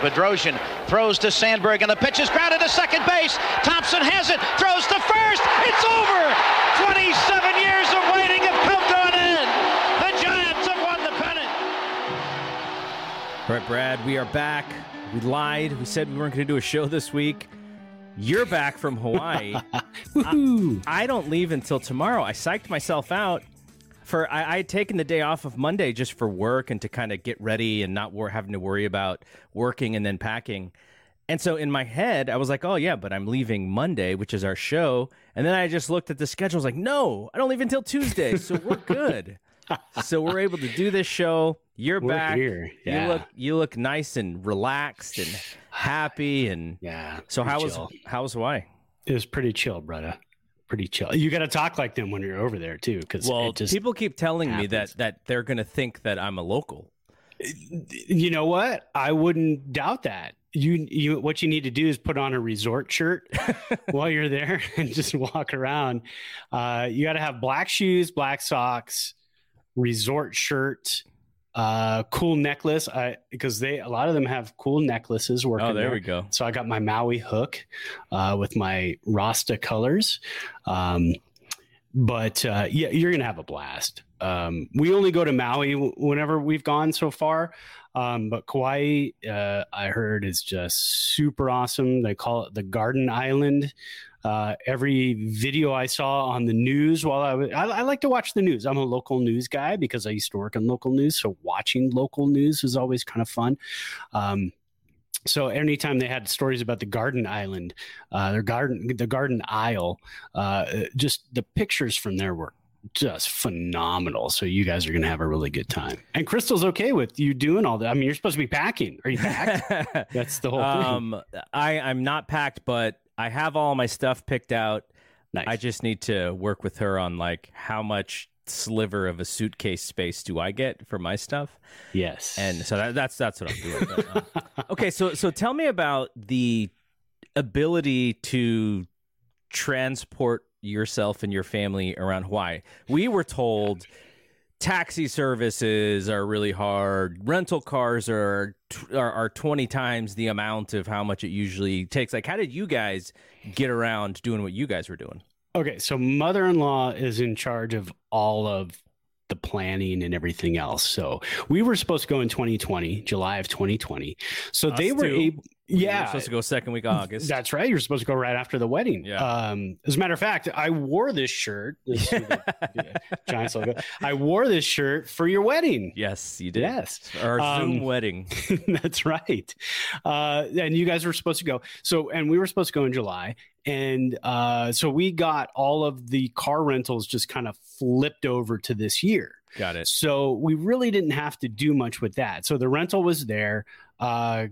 Bedrosian throws to Sandberg, and the pitch is grounded to second base. Thompson has it, throws to first. It's over. 27 years of waiting have come to an end. The Giants have won the pennant. All right, Brad, we are back. We lied. We said we weren't going to do a show this week. You're back from Hawaii. I, I don't leave until tomorrow. I psyched myself out for I, I had taken the day off of Monday just for work and to kind of get ready and not wor- having to worry about working and then packing. And so in my head, I was like, oh, yeah, but I'm leaving Monday, which is our show. And then I just looked at the schedule. I was like, no, I don't leave until Tuesday. So we're good. so we're able to do this show. You're we're back. Here. Yeah. You look you look nice and relaxed and happy and yeah. So how was how was Hawaii? It was pretty chill, brother pretty chill. You got to talk like them when you're over there too, because well, people keep telling happens. me that that they're going to think that I'm a local. You know what? I wouldn't doubt that. You you what you need to do is put on a resort shirt while you're there and just walk around. Uh, you got to have black shoes, black socks, resort shirt, uh cool necklace. I because they a lot of them have cool necklaces working oh there, there. we go. So i got my maui hook uh with my rasta colors. Um but uh yeah you're gonna have a blast. Um we only go to maui whenever we've gone so far um but kauai uh i heard is just super awesome they call it the garden island uh, every video I saw on the news while I was, I, I, like to watch the news. I'm a local news guy because I used to work in local news. So watching local news is always kind of fun. Um, so anytime they had stories about the garden island, uh, their garden, the garden isle, uh, just the pictures from there were just phenomenal. So you guys are going to have a really good time. And Crystal's okay with you doing all that. I mean, you're supposed to be packing. Are you packed? That's the whole thing. Um, I, I'm not packed, but I have all my stuff picked out. Nice. I just need to work with her on like how much sliver of a suitcase space do I get for my stuff? Yes. And so that, that's that's what I'm doing. But, uh, okay, so so tell me about the ability to transport yourself and your family around Hawaii. We were told taxi services are really hard. Rental cars are, are are 20 times the amount of how much it usually takes. Like how did you guys get around doing what you guys were doing? Okay, so mother-in-law is in charge of all of the planning and everything else. So we were supposed to go in 2020, July of 2020. So Us they were able yeah, supposed to go second week August. That's right. You're supposed to go right after the wedding. Yeah. Um, as a matter of fact, I wore this shirt. This Giants logo. I wore this shirt for your wedding. Yes, you did. Yes, our um, Zoom wedding. that's right. Uh, and you guys were supposed to go. So, and we were supposed to go in July, and uh, so we got all of the car rentals just kind of flipped over to this year. Got it. So we really didn't have to do much with that. So the rental was there. Uh,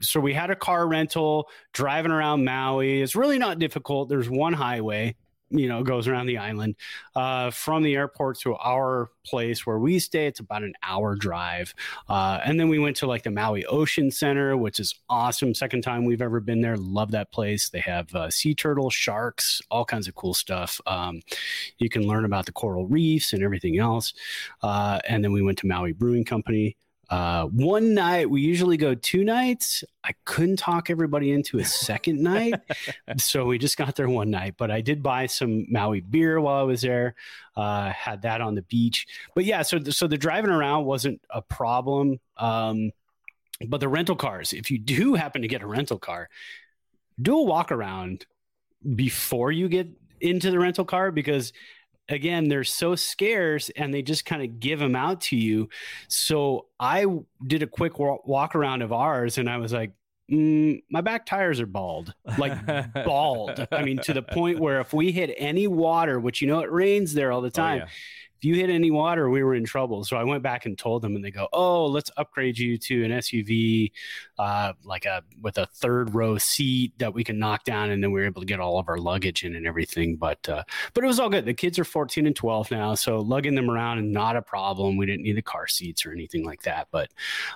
so we had a car rental driving around Maui. It's really not difficult. There's one highway you know goes around the island uh, from the airport to our place where we stay. It's about an hour drive uh, and then we went to like the maui ocean center which is awesome. Second time we've ever been there. Love that place. They have uh, sea turtles sharks all kinds of cool stuff. Um, you can learn about the coral reefs and everything else. Uh, and then we went to maui brewing company uh, one night, we usually go two nights. I couldn't talk everybody into a second night. so we just got there one night. But I did buy some Maui beer while I was there, uh, had that on the beach. But yeah, so, so the driving around wasn't a problem. Um, but the rental cars, if you do happen to get a rental car, do a walk around before you get into the rental car because again they're so scarce and they just kind of give them out to you. So i did a quick walk around of ours and i was like mm, my back tires are bald. Like bald. I mean to the point where if we hit any water which you know it rains there all the time oh, yeah you hit any water, we were in trouble. So I went back and told them, and they go, "Oh, let's upgrade you to an SUV, uh, like a with a third row seat that we can knock down." And then we were able to get all of our luggage in and everything. But uh, but it was all good. The kids are 14 and 12 now, so lugging them around is not a problem. We didn't need the car seats or anything like that. But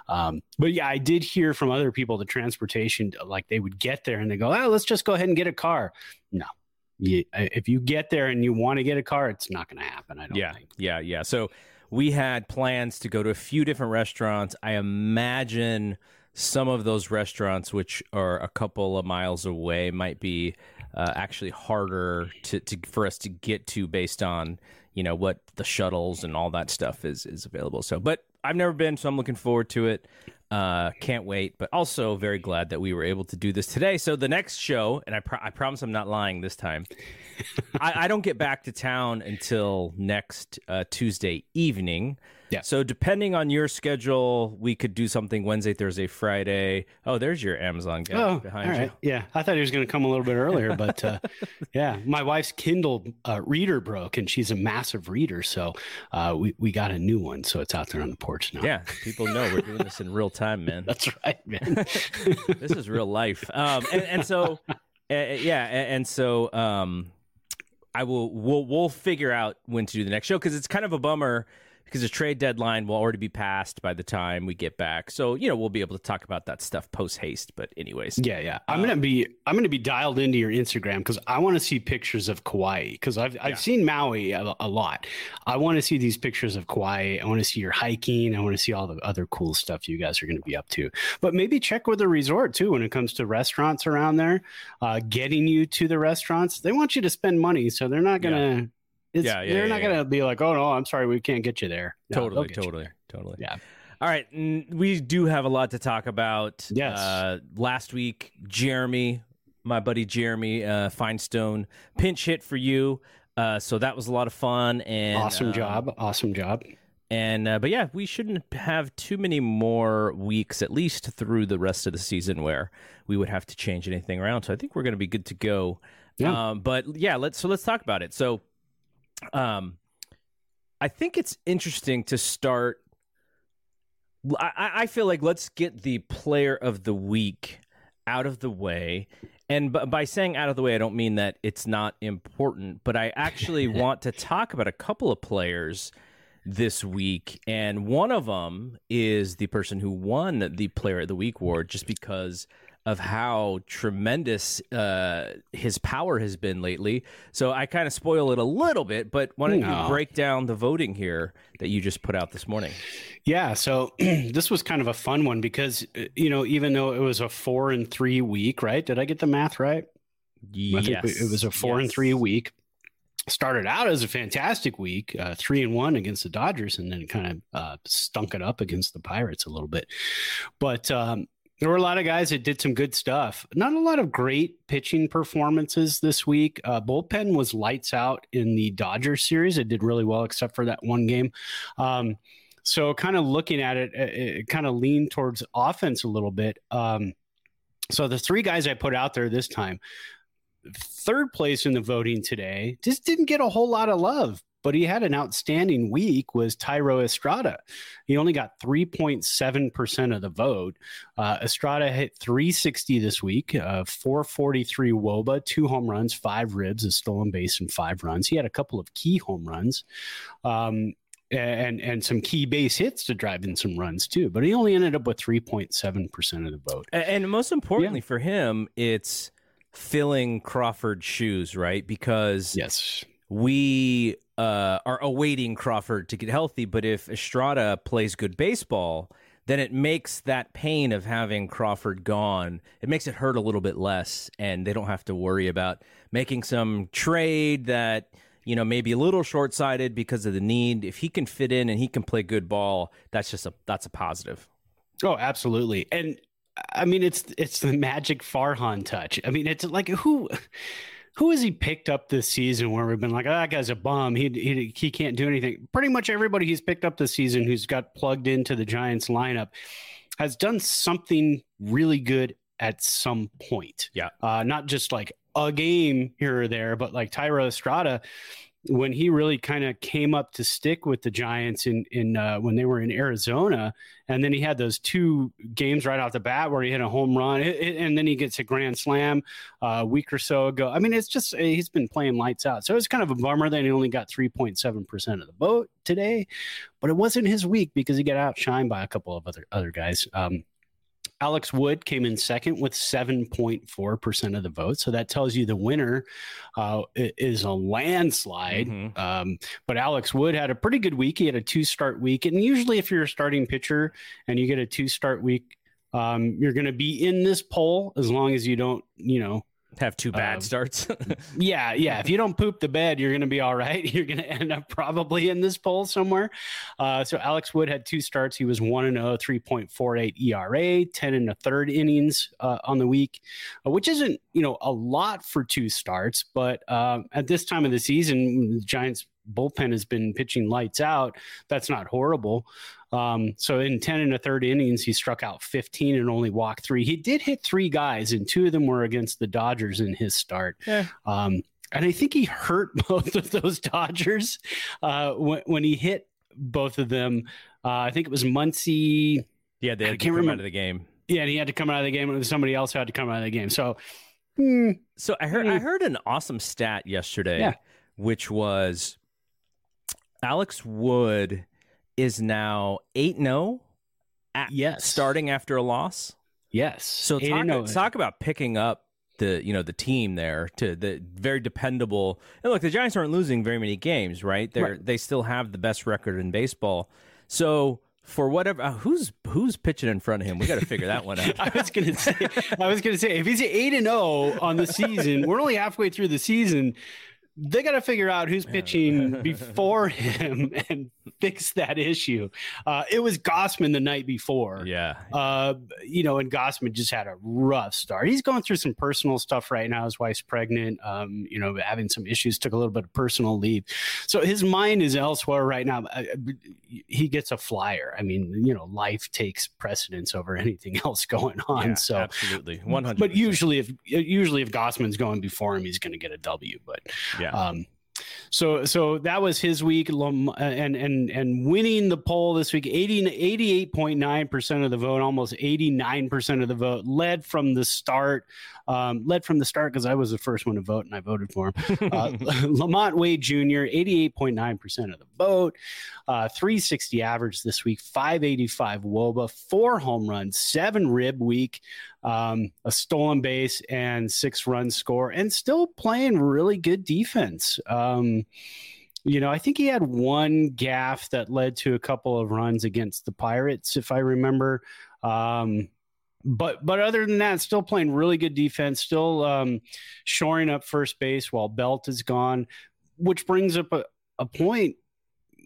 um, but yeah, I did hear from other people the transportation, like they would get there and they go, "Oh, let's just go ahead and get a car." No, you, if you get there and you want to get a car, it's not going to happen. I don't yeah, think. Yeah, yeah. So we had plans to go to a few different restaurants. I imagine some of those restaurants, which are a couple of miles away, might be uh, actually harder to, to for us to get to based on you know what the shuttles and all that stuff is is available. So, but I've never been, so I'm looking forward to it. Uh, can't wait, but also very glad that we were able to do this today. So the next show, and I, pro- I promise I'm not lying this time. I, I, don't get back to town until next uh, Tuesday evening. Yeah. So depending on your schedule, we could do something Wednesday, Thursday, Friday. Oh, there's your Amazon guy oh, behind you. Yeah, I thought he was going to come a little bit earlier, but uh, yeah, my wife's Kindle uh, reader broke, and she's a massive reader, so uh, we we got a new one, so it's out there on the porch now. Yeah, people know we're doing this in real time, man. That's right, man. this is real life, um, and, and so uh, yeah, and, and so. Um, I will we'll we'll figure out when to do the next show because it's kind of a bummer because the trade deadline will already be passed by the time we get back. So you know we'll be able to talk about that stuff post haste. But anyways, yeah, yeah, I'm gonna be I'm gonna be dialed into your Instagram because I want to see pictures of Kauai because I've I've yeah. seen Maui a, a lot. I want to see these pictures of Kauai. I want to see your hiking. I want to see all the other cool stuff you guys are going to be up to. But maybe check with the resort too when it comes to restaurants around there. Uh, getting you to the restaurants, they want you to spend money, so they're not gonna. Yeah it's, yeah, yeah, they're yeah, not yeah. gonna be like, oh no, I'm sorry, we can't get you there. No, totally, totally, totally. Yeah. All right, we do have a lot to talk about. Yes. Uh, last week, Jeremy, my buddy Jeremy uh, Finestone, pinch hit for you. Uh, so that was a lot of fun and awesome um, job. Awesome job. And uh, but yeah, we shouldn't have too many more weeks, at least through the rest of the season, where we would have to change anything around. So I think we're going to be good to go. Yeah. Um, but yeah, let's so let's talk about it. So um, I think it's interesting to start. I, I feel like let's get the player of the week out of the way. And b- by saying out of the way, I don't mean that it's not important, but I actually want to talk about a couple of players this week. And one of them is the person who won the Player of the Week award just because of how tremendous uh, his power has been lately. So I kind of spoil it a little bit, but why don't no. you break down the voting here that you just put out this morning? Yeah, so this was kind of a fun one because uh, you know even though it was a four and three week, right? Did I get the math right? Yes, it was a four yes. and three week. Started out as a fantastic week, uh, three and one against the Dodgers, and then kind of uh, stunk it up against the Pirates a little bit. But um, there were a lot of guys that did some good stuff. Not a lot of great pitching performances this week. Uh, bullpen was lights out in the Dodgers series. It did really well, except for that one game. Um, so, kind of looking at it, it, it kind of leaned towards offense a little bit. Um, so, the three guys I put out there this time, third place in the voting today, just didn't get a whole lot of love but he had an outstanding week was Thairo Estrada. He only got 3.7% of the vote. Uh, Estrada hit 360 this week, uh, 443 Woba, two home runs, five ribs, a stolen base, and five runs. He had a couple of key home runs. Um, and and some key base hits to drive in some runs too. But he only ended up with three point seven percent of the vote. And most importantly yeah. for him, it's filling Crawford's shoes, right? Because yes, we uh, are awaiting Crawford to get healthy. But if Estrada plays good baseball, then it makes that pain of having Crawford gone, it makes it hurt a little bit less, and they don't have to worry about making some trade that you know, maybe a little short sighted because of the need. If he can fit in and he can play good ball, that's just a that's a positive. Oh, absolutely. And I mean, it's it's the magic Farhan touch. I mean, it's like who who has he picked up this season where we've been like, oh, that guy's a bum. He, he he can't do anything. Pretty much everybody he's picked up this season who's got plugged into the Giants lineup has done something really good at some point. Yeah. Uh, not just like a game here or there, but like Thairo Estrada, when he really kind of came up to stick with the Giants in in uh, when they were in Arizona, and then he had those two games right off the bat where he hit a home run, and then he gets a grand slam uh, a week or so ago. I mean, it's just he's been playing lights out. So it's kind of a bummer that he only got three point seven percent of the vote today, but it wasn't his week because he got outshined by a couple of other other guys. Um, Alex Wood came in second with 7.4% of the vote. So that tells you the winner uh, is a landslide. Mm-hmm. Um, but Alex Wood had a pretty good week. He had a two start week. And usually, if you're a starting pitcher and you get a two start week, um, you're going to be in this poll as long as you don't, you know, have two bad um, starts. yeah, yeah. If you don't poop the bed, you're going to be all right. You're going to end up probably in this poll somewhere. Uh, so Alex Wood had two starts. He was 1 and 0, 3.48 ERA, 10 and a third innings uh, on the week, uh, which isn't, you know, a lot for two starts. But um, at this time of the season, the Giants bullpen has been pitching lights out. That's not horrible. Um, so in 10 and a third innings, he struck out 15 and only walked three. He did hit three guys, and two of them were against the Dodgers in his start. Yeah. Um, and I think he hurt both of those Dodgers uh, when, when, he hit both of them. Uh, I think it was Muncy. Yeah, they had to come remember. out of the game. Yeah, and he had to come out of the game. It was somebody else had to come out of the game. So, mm, so I heard mm. I heard an awesome stat yesterday, yeah. which was Alex Wood is now 8 0 yes. starting after a loss. Yes. So talk, oh. talk about picking up the you know the team there to the very dependable. And look, the Giants aren't losing very many games, right? They right. they still have the best record in baseball. So for whatever uh, who's who's pitching in front of him, we got to figure that one out. I was gonna say, I was gonna say, if he's eight and zero oh on the season, we're only halfway through the season they got to figure out who's pitching before him and fix that issue. Uh, it was Gausman the night before. Yeah. Uh, you know, and Gausman just had a rough start. He's going through some personal stuff right now. His wife's pregnant, um, you know, having some issues, took a little bit of personal leave. So his mind is elsewhere right now. He gets a flyer. I mean, you know, life takes precedence over anything else going on. Yeah, so absolutely. 100 But usually if, usually if Gausman's going before him, he's going to get a W. But yeah. Um, so so that was his week and and and winning the poll this week 80 88.9% of the vote almost 89% of the vote led from the start um, led from the start because I was the first one to vote and I voted for him uh, LaMonte Wade Jr. 88.9% of the vote uh, 360 average this week 585 woba four home runs seven rib week um, a stolen base and six run score and still playing really good defense um, you know, I think he had one gaff that led to a couple of runs against the Pirates, if I remember. Um, but but other than that, still playing really good defense, still um, shoring up first base while Belt is gone, which brings up a, a point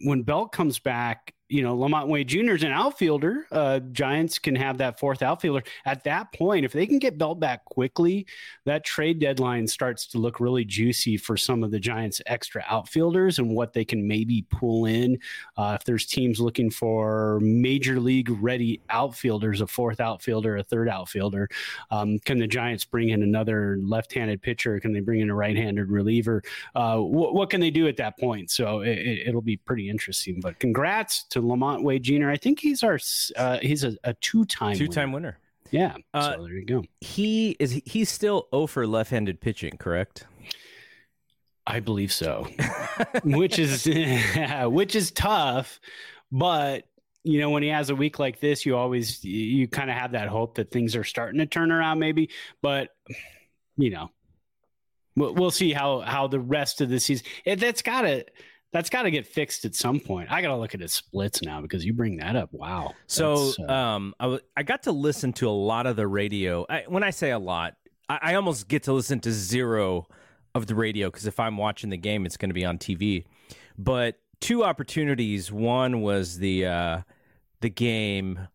when Belt comes back. You know, LaMonte Wade Jr. is an outfielder. Uh, Giants can have that fourth outfielder. At that point, if they can get Belt back quickly, that trade deadline starts to look really juicy for some of the Giants' extra outfielders and what they can maybe pull in. Uh, if there's teams looking for major league ready outfielders, a fourth outfielder, a third outfielder, um, can the Giants bring in another left handed pitcher? Can they bring in a right handed reliever? Uh, wh- what can they do at that point? So it, will be pretty interesting. But congrats to LaMonte Wade Jr. I think he's our uh, he's a, a two time two time winner. winner. Yeah. Uh, so there you go. He is he's still 0 for left handed pitching, correct? I believe so. which is which is tough, but you know when he has a week like this, you always you kind of have that hope that things are starting to turn around, maybe. But you know, we'll, we'll see how how the rest of the season. It, that's got to that's got to get fixed at some point. I got to look at his splits now because you bring that up. Wow. So, uh... um, I, w- I got to listen to a lot of the radio. I, when I say a lot, I, I almost get to listen to zero of the radio because if I'm watching the game, it's going to be on TV. But two opportunities. One was the uh, the game,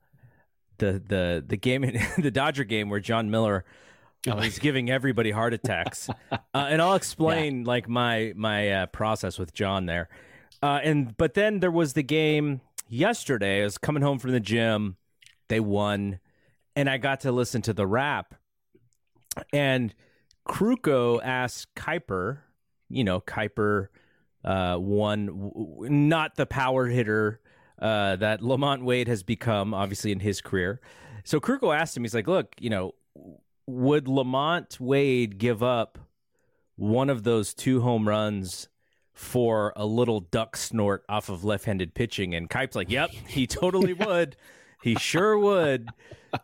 the the the game, the Dodger game where John Miller Oh, he's giving everybody heart attacks, uh, and I'll explain yeah. like my my uh, process with John there. Uh, and but then there was the game yesterday. I was coming home from the gym. They won, and I got to listen to the rap. And Krukow asked Kuiper, you know, Kuiper uh, won, not the power hitter uh, that LaMonte Wade has become, obviously in his career. So Krukow asked him, he's like, "Look, you know, would LaMonte Wade give up one of those two home runs for a little duck snort off of left-handed pitching? And Kuip's like, "Yep, he totally would. He sure would."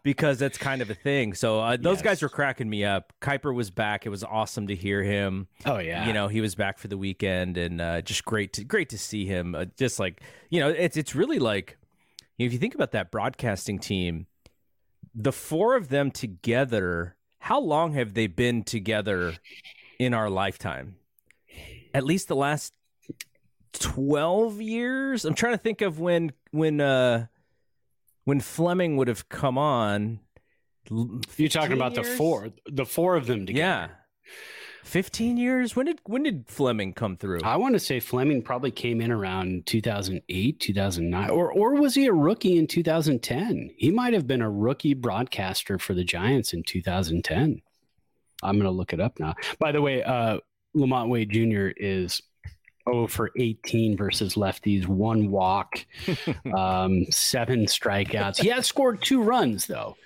Because that's kind of a thing. So uh, those yes. guys were cracking me up. Kuiper was back. It was awesome to hear him. Oh yeah, you know he was back for the weekend, and uh, just great to great to see him. Uh, just like you know, it's it's really like if you think about that broadcasting team, the four of them together, how long have they been together in our lifetime? At least the last 12 years. I'm trying to think of when when uh when Fleming would have come on. You're talking about years? the four, the four of them together. Yeah. 15 years? When did when did fleming come through? I want to say fleming probably came in around 2008 2009 or or was he a rookie in 2010 he might have been a rookie broadcaster for the giants in 2010 i'm going to look it up now. By the way uh LaMonte wade jr is oh for 18 versus lefties, one walk, um, seven strikeouts. He has scored two runs though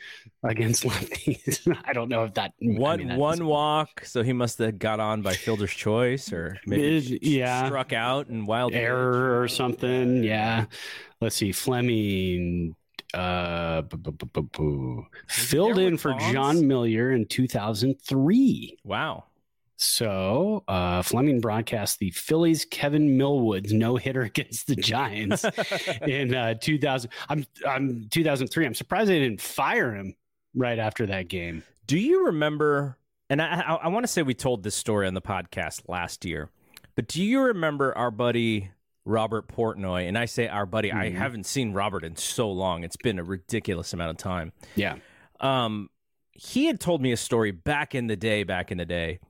against lefties. I don't know if that one I mean, one walk, so he must have got on by fielder's choice or maybe yeah struck out and wild error or something. Yeah, let's see, Fleming. Uh, filled in for John Jon Miller in 2003. Wow. So uh, Fleming broadcast the Phillies Kevin Millwood's no hitter against the Giants in uh, 2000. I'm I'm 2003. I'm surprised they didn't fire him right after that game. Do you remember? And I I, I want to say we told this story on the podcast last year, but do you remember our buddy Robert Portnoy? And I say our buddy. Mm-hmm. I haven't seen Robert in so long. It's been a ridiculous amount of time. Yeah. Um, he had told me a story back in the day. Back in the day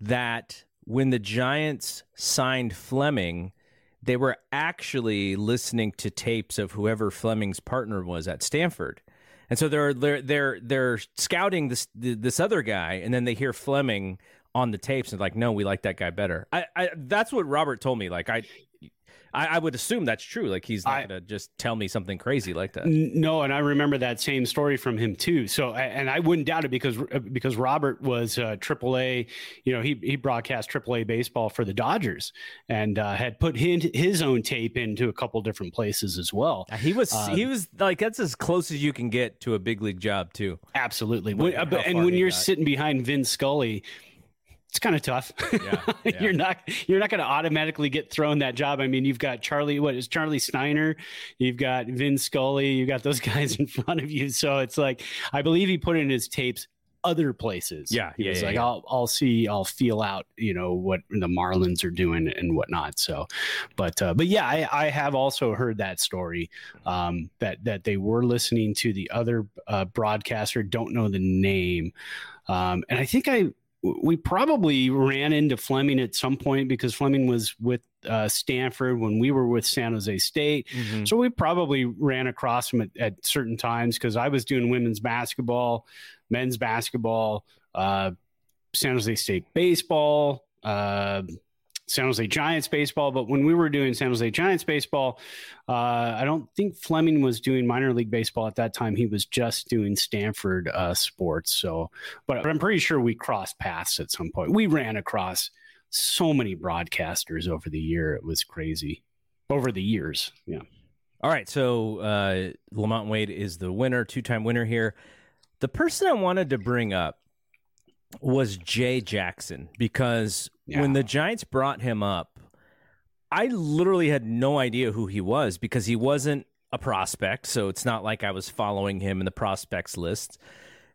that when the Giants signed Fleming, they were actually listening to tapes of whoever Fleming's partner was at Stanford. And so they're they're they're they're scouting this this other guy, and then they hear Fleming on the tapes and like, no, we like that guy better. I, I that's what Robert told me. Like I I, I, would assume that's true. Like he's not going to just tell me something crazy like that. No, and I remember that same story from him too. So, and I wouldn't doubt it because uh, because Robert was uh, AAA. You know, he he broadcast AAA baseball for the Dodgers and uh, had put his, his own tape into a couple different places as well. He was uh, he was like that's as close as you can get to a big league job too. Absolutely. When, and when you're got. sitting behind Vin Scully it's kind of tough. Yeah, yeah. you're not you're not going to automatically get thrown that job. I mean, you've got Charlie. What is Charlie Steiner? You've got Vin Scully. You've got those guys in front of you. So it's like I believe he put in his tapes other places. Yeah, he yeah, was yeah, like, yeah. I'll I'll see, I'll feel out, you know, what the Marlins are doing and whatnot. So, but uh, but yeah, I, I have also heard that story um, that that they were listening to the other uh, broadcaster. Don't know the name, um, and I think I we probably ran into Fleming at some point because Fleming was with uh, Stanford when we were with San Jose State. Mhm. So we probably ran across him at, at certain times because I was doing women's basketball, men's basketball, uh, San Jose State baseball, uh, San Jose Giants baseball. But when we were doing San Jose Giants baseball, uh, I don't think Fleming was doing minor league baseball at that time. He was just doing Stanford uh, sports. So, but I'm pretty sure we crossed paths at some point. We ran across so many broadcasters over the year. It was crazy over the years. Yeah. All right, so uh, LaMonte Wade is the winner, two-time winner here. The person I wanted to bring up was Jay Jackson because Yeah. when the Giants brought him up, I literally had no idea who he was because he wasn't a prospect, so it's not like I was following him in the prospects list.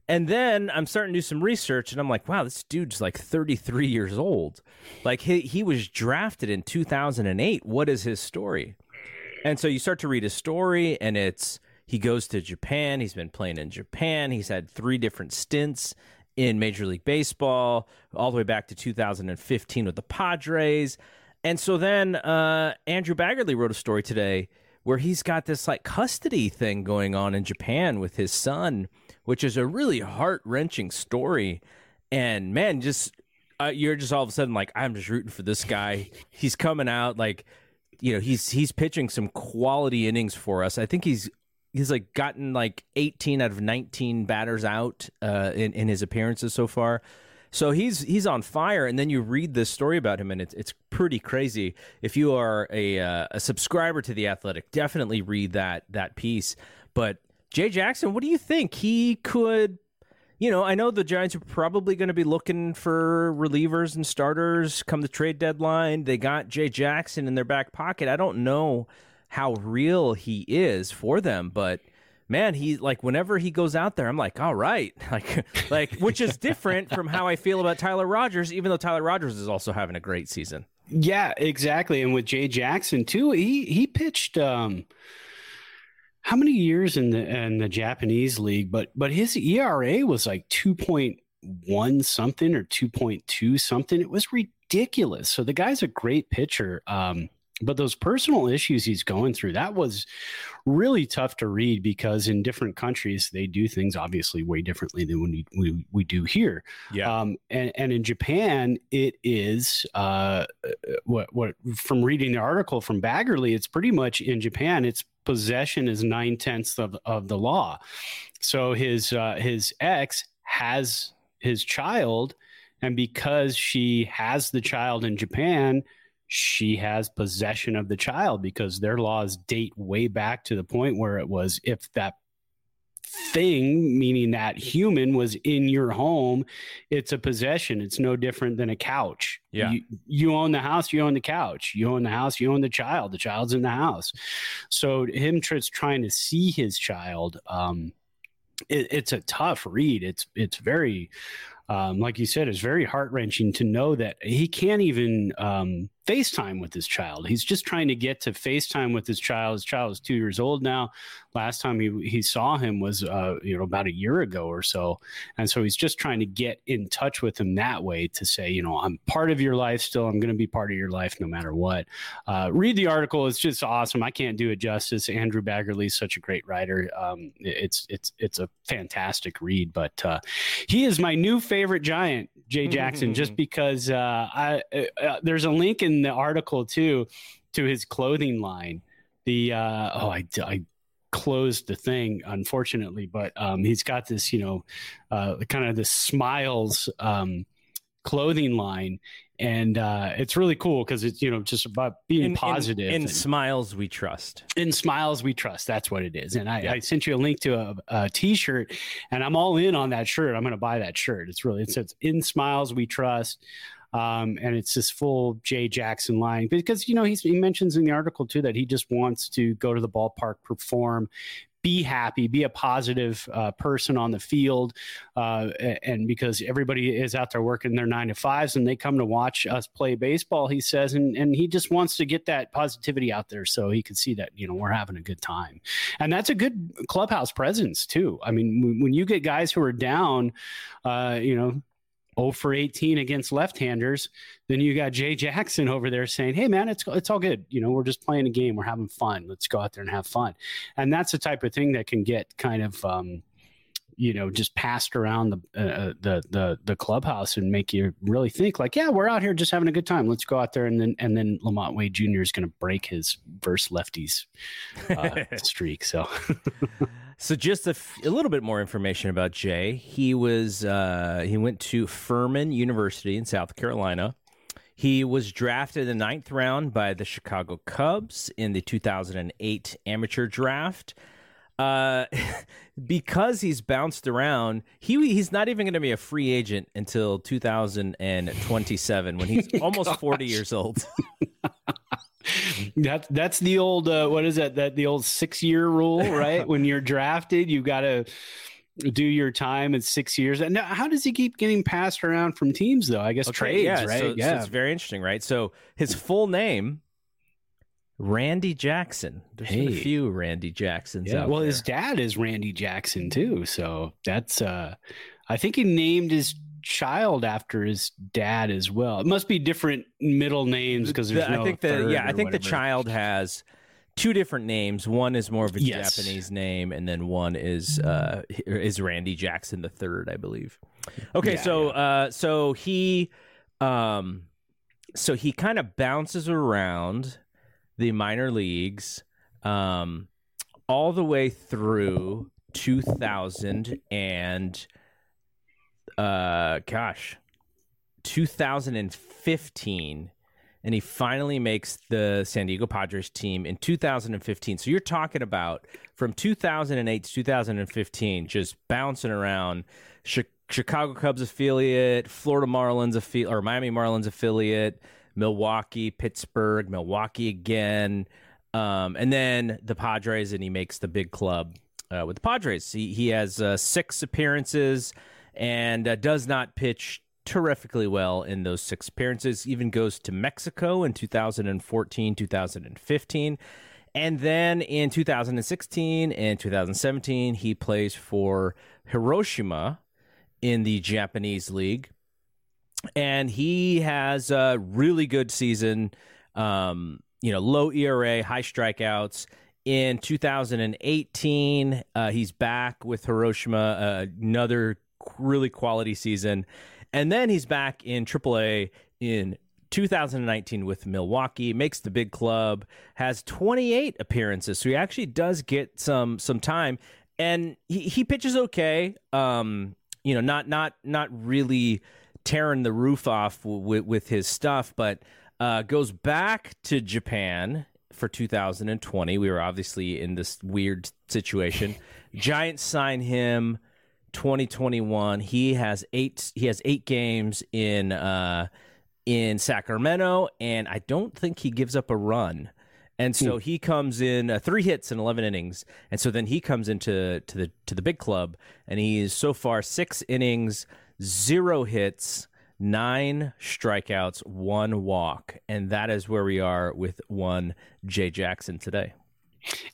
And then I'm starting to do some research, and I'm like, wow, this dude's like 33 years old. Like he he was drafted in 2008. What is his story? And so you start to read his story, and it's he goes to Japan. He's been playing in Japan. He's had three different stints in Major League Baseball, all the way back to 2015 with the Padres. And so then uh, Andrew Baggarly wrote a story today where he's got this like custody thing going on in Japan with his son, which is a really heart wrenching story. And man, just uh, you're just all of a sudden like, I'm just rooting for this guy. He's coming out like, you know, he's he's pitching some quality innings for us. I think he's he's like gotten like 18 out of 19 batters out uh, in in his appearances so far. So he's he's on fire, and then you read this story about him, and it's it's pretty crazy. If you are a uh, a subscriber to the Athletic, definitely read that that piece. But Jay Jackson, what do you think he could? You know, I know the Giants are probably going to be looking for relievers and starters come the trade deadline. They got Jay Jackson in their back pocket. I don't know how real he is for them, but man, he like whenever he goes out there, I'm like, all right, like like which is different from how I feel about Tyler Rogers, even though Tyler Rogers is also having a great season. Yeah, exactly. And with Jay Jackson too, he he pitched um how many years in the in the Japanese league, but but his ERA was like 2.1 something or 2.2 something. It was ridiculous. So the guy's a great pitcher. Um but those personal issues he's going through that was really tough to read because in different countries they do things obviously way differently than we we, we do here um, and, and in Japan, it is uh, what what from reading the article from Baggarly, it's pretty much in Japan. It's possession is nine tenths of of the law. So his uh, his ex has his child, and because she has the child in Japan, she has possession of the child because their laws date way back to the point where it was if that thing, meaning that human was in your home, it's a possession. It's no different than a couch. Yeah. You, you own the house, you own the couch. You own the house, you own the child. The child's in the house. So him just trying to see his child, um, it, it's a tough read. It's it's very, um, like you said, it's very heart wrenching to know that he can't even um, FaceTime with his child. He's just trying to get to FaceTime with his child. His child is two years old now. Last time he he saw him was uh, you know about a year ago or so, and so he's just trying to get in touch with him that way to say, you know, I'm part of your life still. I'm going to be part of your life no matter what. Uh, read the article; it's just awesome. I can't do it justice. Andrew Baggarly is such a great writer. Um, it's it's it's a fantastic read. But uh, he is my new favorite giant, Jay Jackson, just because uh, I uh, there's a link in the article too to his clothing line. The uh, oh, I, I closed the thing unfortunately, but um, he's got this you know uh, kind of this smiles um, clothing line. And uh, it's really cool because it's you know just about being In- in- positive in, and- smiles we trust. in smiles we trust that's what it is and i, Yeah. I sent you a link to a, a t-shirt and i'm all in on that shirt i'm going to buy that shirt it's really it says in smiles we trust um, and it's this full Jay Jackson line because you know he mentions in the article too that he just wants to go to the ballpark, perform, be happy, be a positive uh, person on the field, uh, and because everybody is out there working their nine to fives and they come to watch us play baseball, he says, and and he just wants to get that positivity out there so he can see that you know we're having a good time, and that's a good clubhouse presence too. I mean, when you get guys who are down, uh, you know, 0 for 18 against left-handers, then you got Jay Jackson over there saying, "Hey man, it's it's all good. You know, we're just playing a game. We're having fun. Let's go out there and have fun." And that's the type of thing that can get kind of um, you know just passed around the uh, uh, the the the clubhouse and make you really think like yeah we're out here just having a good time let's go out there and then and then LaMonte Wade Jr. is going to break his verse lefties uh, streak so so just a, f- a little bit more information about Jay. He was uh, he went to Furman University in South Carolina. He was drafted in the ninth round by the Chicago Cubs in the 2008 amateur draft. Uh, because he's bounced around, he he's not even going to be a free agent until 2027 when he's almost 40 years old. that's that's the old uh, what is that that the old six year rule right when you're drafted you got to do your time in six years and how does he keep getting passed around from teams though i guess okay, trades yeah, right so, yeah so it's very interesting right so his full name Randy Jackson. There's hey. a few Randy Jacksons. Yeah, well, there. his dad is Randy Jackson too, so that's. uh I think he named his child after his dad as well. It must be different middle names because there's no I think the yeah, I think whatever. the child has two different names. One is more of a yes. Japanese name, and then one is uh is Randy Jackson the third, I believe. Okay, yeah, so yeah. uh so he um so he kind of bounces around the minor leagues um, all the way through 2000 and uh, gosh 2015 and he finally makes the San Diego Padres team in 2015. So you're talking about from 2008 to 2015, just bouncing around. Chicago Cubs affiliate, Florida Marlins affiliate, or Miami Marlins affiliate, Milwaukee, Pittsburgh, Milwaukee again, um, and then the Padres, and he makes the big club uh, with the Padres. He he has uh, six appearances and uh, does not pitch terrifically well in those six appearances. Even goes to Mexico in 2014, 2015. And then in 2016 and 2017, he plays for Hiroshima in the Japanese league and he has a really good season. Um, you know, low ERA, high strikeouts. In 2018, uh, he's back with Hiroshima, uh, another really quality season, and then he's back in AAA in 2019 with Milwaukee, makes the big club, has 28 appearances, so he actually does get some some time, and he, he pitches okay. Um, you know, not not not really tearing the roof off w- with his stuff, but uh, goes back to Japan for 2020. We were obviously in this weird situation. Giants sign him 2021. He has eight. He has eight games in uh, in Sacramento, and I don't think he gives up a run. And so hmm. he comes in uh, three hits in 11 innings, and so then he comes into to the to the big club, and he is so far six innings zero hits, nine strikeouts, one walk. And that is where we are with one Jay Jackson today.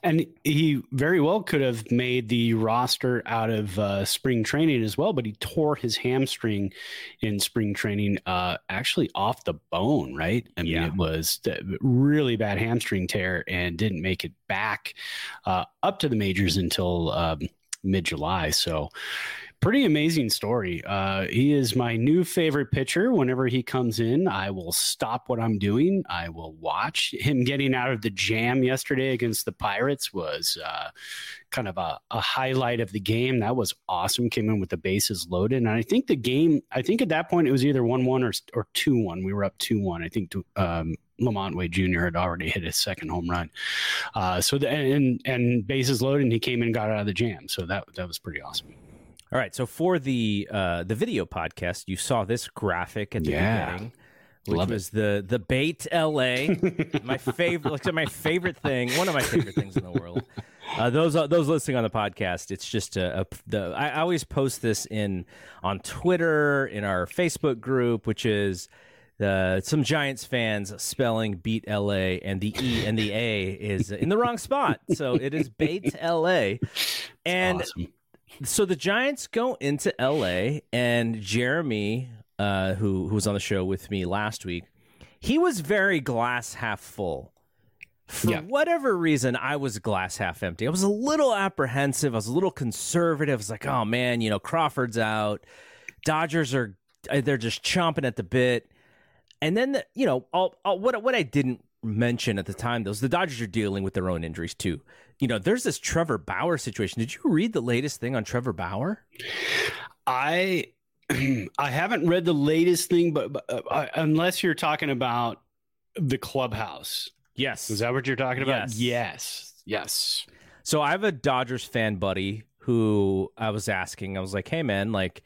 And he very well could have made the roster out of uh, spring training as well, but he tore his hamstring in spring training, uh, actually off the bone, right? I mean, yeah. it was really bad hamstring tear and didn't make it back uh, up to the majors until um, mid July. So pretty amazing story. Uh, he is my new favorite pitcher. Whenever he comes in, I will stop what I'm doing. I will watch him getting out of the jam yesterday against the Pirates was uh, kind of a, a, highlight of the game. That was awesome. Came in with the bases loaded, and I think the game. I think at that point it was either one one or or two one. We were up two one. I think. To, um, LaMonte Wade Jr. had already hit his second home run, uh, so the, and and bases loaded, and he came in and got out of the jam. So that that was pretty awesome. All right. So for the uh, the video podcast, you saw this graphic at the yeah. beginning. which Love was the the bait LA. my favorite, like my favorite thing, one of my favorite things in the world. Uh, those those listening on the podcast, it's just a, a the I always post this in on Twitter in our Facebook group, which is the some Giants fans spelling beat LA and the E and the A is in the wrong spot. So it is bait LA. And awesome. So the Giants go into LA and Jeremy, uh, who who was on the show with me last week, he was very glass half full. For Yeah. whatever reason, I was glass half empty. I was a little apprehensive. I was a little conservative. I was like, oh man, you know, Crawford's out. Dodgers are they're just chomping at the bit. And then, the, you know, all, all, what what I didn't mention at the time, though, is the Dodgers are dealing with their own injuries too. You know, there's this Trevor Bauer situation. Did you read the latest thing on Trevor Bauer? I I haven't read the latest thing, but, but uh, unless you're talking about the clubhouse, Yes. is that what you're talking about? Yes. Yes, yes. So I have a Dodgers fan buddy who I was asking. I was like, "Hey man, like,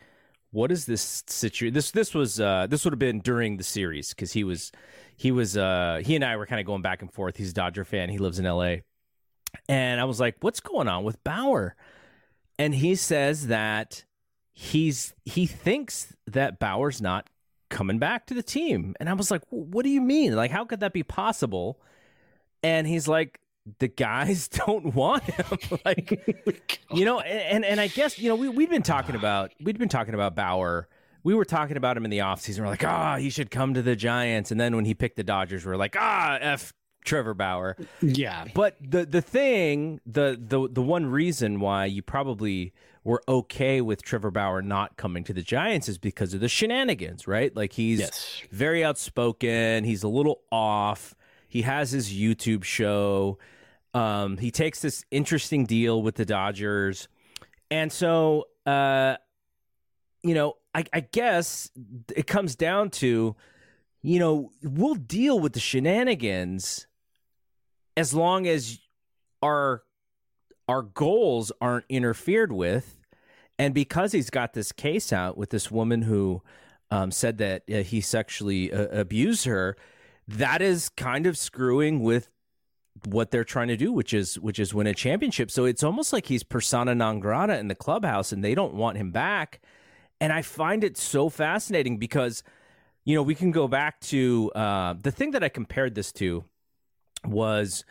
what is this situation? This this was uh, this would have been during the series because he was he was uh, he and I were kind of going back and forth. He's a Dodger fan. He lives in L.A. And I was like, "What's going on with Bauer?" And he says that he's he thinks that Bauer's not coming back to the team. And I was like, "What do you mean? Like, how could that be possible?" And he's like, "The guys don't want him." like, you know, and and I guess you know we we've been talking about we'd been talking about Bauer. We were talking about him in the offseason. We're like, ah, he should come to the Giants. And then when he picked the Dodgers, we're like, ah, f Trevor Bauer. Yeah. But the the thing, the the the one reason why you probably were okay with Trevor Bauer not coming to the Giants is because of the shenanigans, right? Like he's Yes. very outspoken. He's a little off. He has his YouTube show. Um, he takes this interesting deal with the Dodgers, and so uh, you know, I, I guess it comes down to, you know, we'll deal with the shenanigans as long as our our goals aren't interfered with and because he's got this case out with this woman who um, said that uh, he sexually uh, abused her that is kind of screwing with what they're trying to do which is which is win a championship. So it's almost like he's persona non grata in the clubhouse and they don't want him back. And i find it so fascinating because you know we can go back to uh, the thing that i compared this to was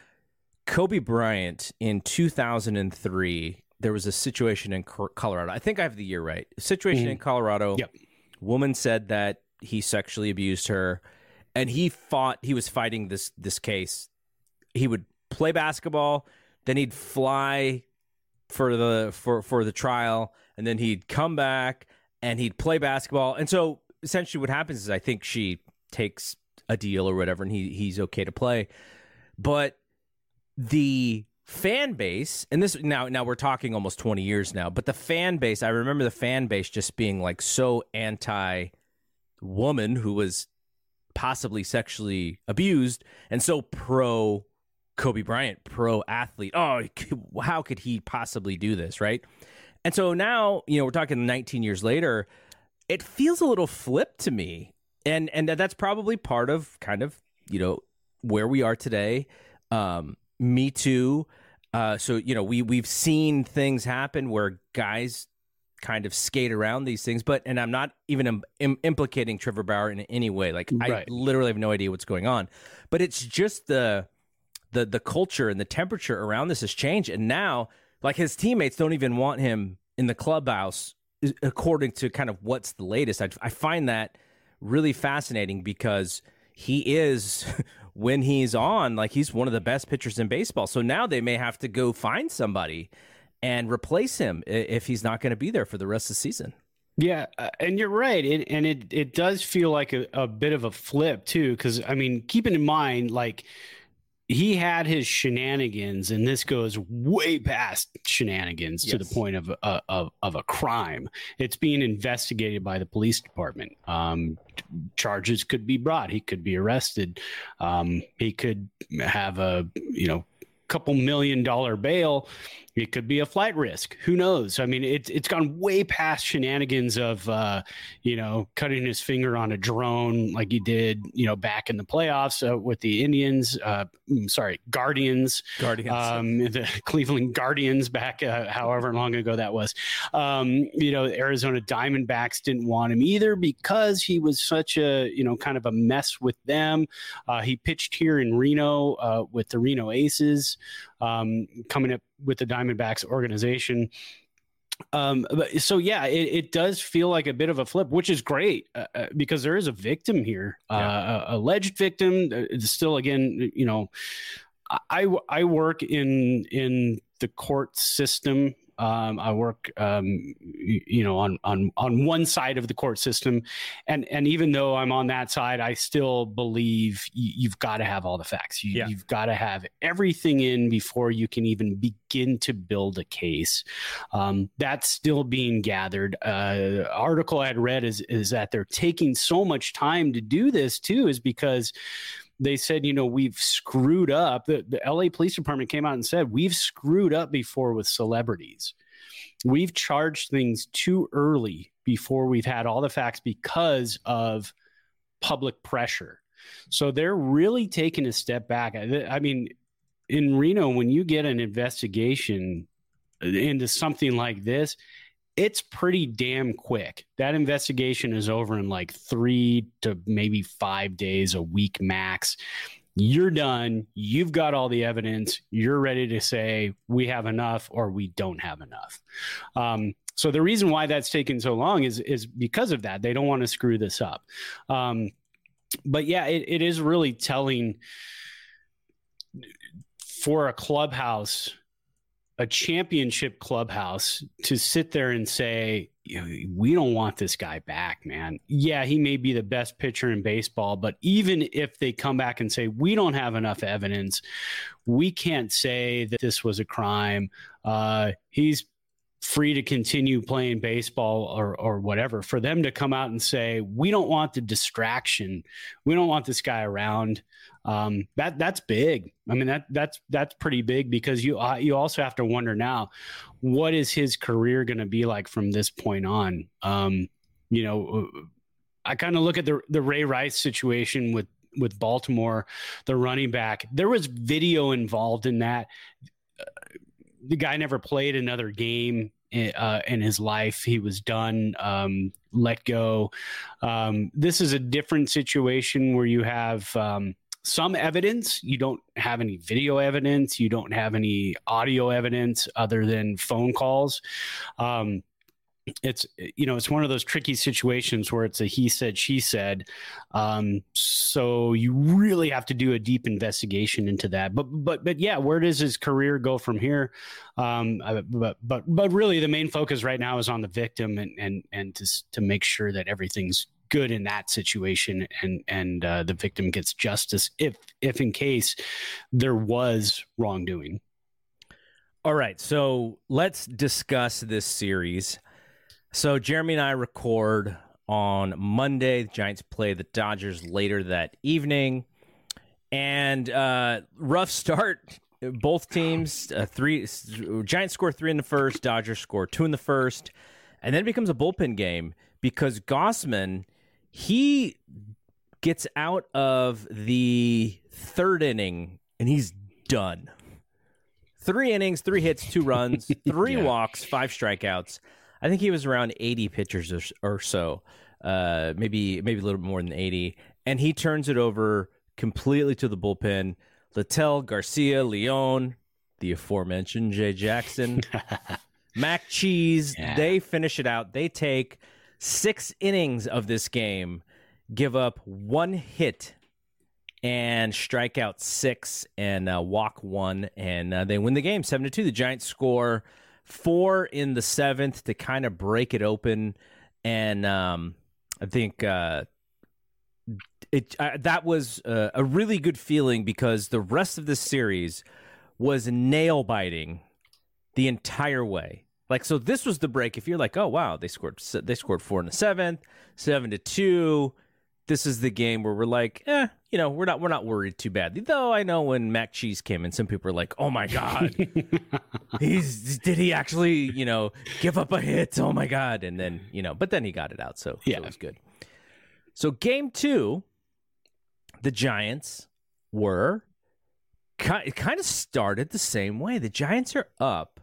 Kobe Bryant in 2003. There was a situation in Colorado. I think I have the year right. Situation in mm-hmm. Colorado. Yep. Woman said that he sexually abused her, and he fought. He was fighting this this case. He would play basketball, then he'd fly for the for for the trial, and then he'd come back and he'd play basketball. And so essentially, what happens is I think she takes a deal or whatever, and he he's okay to play but the fan base and this now now we're talking almost 20 years now but the fan base i remember the fan base just being like so anti woman who was possibly sexually abused and so pro kobe bryant pro athlete. Oh how could he possibly do this right? And so now you know we're talking 19 years later it feels a little flipped to me. And and that's probably part of kind of you know where we are today. Um, me too. Uh, so you know, we we've seen things happen where guys kind of skate around these things, but and I'm not even Im- im- implicating Trevor Bauer in any way. Like I literally have no idea what's going on, but it's just the the the culture and the temperature around this has changed, and now like his teammates don't even want him in the clubhouse according to kind of what's the latest. I, I find that really fascinating because he is when he's on like he's one of the best pitchers in baseball so now they may have to go find somebody and replace him if he's not going to be there for the rest of the season Yeah, uh, and you're right. It, and it it does feel like a, a bit of a flip too, because I mean, keeping in mind, like he had his shenanigans, and this goes way past shenanigans to the point of a, of of a crime. It's being investigated by the police department. Um, charges could be brought. He could be arrested. Um, he could have a you know couple million dollar bail it could be a flight risk. Who knows? I mean, it's it's gone way past shenanigans of uh, you know cutting his finger on a drone like he did you know back in the playoffs uh, with the Indians. Uh, mm, sorry, Guardians. Guardians. Um, the Cleveland Guardians back uh, however long ago that was. Um, you know, Arizona Diamondbacks didn't want him either because he was such a you know kind of a mess with them. Uh, he pitched here in Reno uh, with the Reno Aces um, coming up with the Diamondbacks organization. Um, but so yeah, it, it, does feel like a bit of a flip, which is great uh, uh because there is a victim here, yeah. uh, alleged victim. Uh, still, again, you know, I I work in in the court system um, I work, um, you know, on on on one side of the court system, and and even though I'm on that side, I still believe you, have got to have all the facts. You, yeah. You've got to have everything in before you can even begin to build a case. Um, that's still being gathered. Uh, article I read is is that they're taking so much time to do this too, is because they said, you know, we've screwed up. The, the LA Police Department came out and said, we've screwed up before with celebrities. We've charged things too early before we've had all the facts because of public pressure. So they're really taking a step back. I, I mean, in Reno, when you get an investigation into something like this, it's pretty damn quick. That investigation is over in like three to maybe five days, a week max. You're done. You've got all the evidence. You're ready to say we have enough or we don't have enough. Um, so the reason why that's taken so long is is because of that. They don't want to screw this up. Um, but yeah, it, it is really telling for a clubhouse a championship clubhouse to sit there and say, we don't want this guy back, man. Yeah, he may be the best pitcher in baseball, but even if they come back and say, we don't have enough evidence, we can't say that this was a crime. Uh, he's free to continue playing baseball or or whatever for them to come out and say we don't want the distraction we don't want this guy around um, that that's big i mean that that's that's pretty big because you uh, you also have to wonder now what is his career going to be like from this point on um, you know i kind of look at the the ray rice situation with with baltimore the running back there was video involved in that the guy never played another game in, uh, in his life. He was done, um, let go. Um, this is a different situation where you have um, some evidence. You don't have any video evidence. You don't have any audio evidence other than phone calls. Um, it's you know it's one of those tricky situations where it's a he said she said um, so you really have to do a deep investigation into that but but but yeah where does his career go from here um, but but but really the main focus right now is on the victim and and and to to make sure that everything's good in that situation and and uh, the victim gets justice if if in case there was wrongdoing all right so let's discuss this series so Jeremy and I record on Monday. The Giants play the Dodgers later that evening, and uh, rough start. Both teams, uh, three Giants score three in the first, Dodgers score two in the first, and then it becomes a bullpen game because Gausman he gets out of the third inning and he's done. Three innings, three hits, two runs, three yeah. walks, five strikeouts. I think he was around 80 pitchers or, or so, uh, maybe maybe a little bit more than 80, and he turns it over completely to the bullpen. Littell, Garcia, Leone, the aforementioned Jay Jackson, Mac Cheese, yeah. they finish it out. They take six innings of this game, give up one hit and strike out six and uh, walk one, and uh, they win the game seven to two. The Giants score four in the seventh to kind of break it open, and um, I think uh, it uh, that was uh, a really good feeling because the rest of the series was nail biting the entire way. Like so, this was the break. If you're like, oh wow, they scored they scored four in the seventh, seven to two. this is the game where we're like, eh, you know, we're not we're not worried too badly. Though I know when Mac Cheese came in, some people were like, oh my god, he's did he actually you know give up a hit? Oh my god! And then you know, but then he got it out, so yeah, so it was good. So game two, the Giants were kind of started the same way. The Giants are up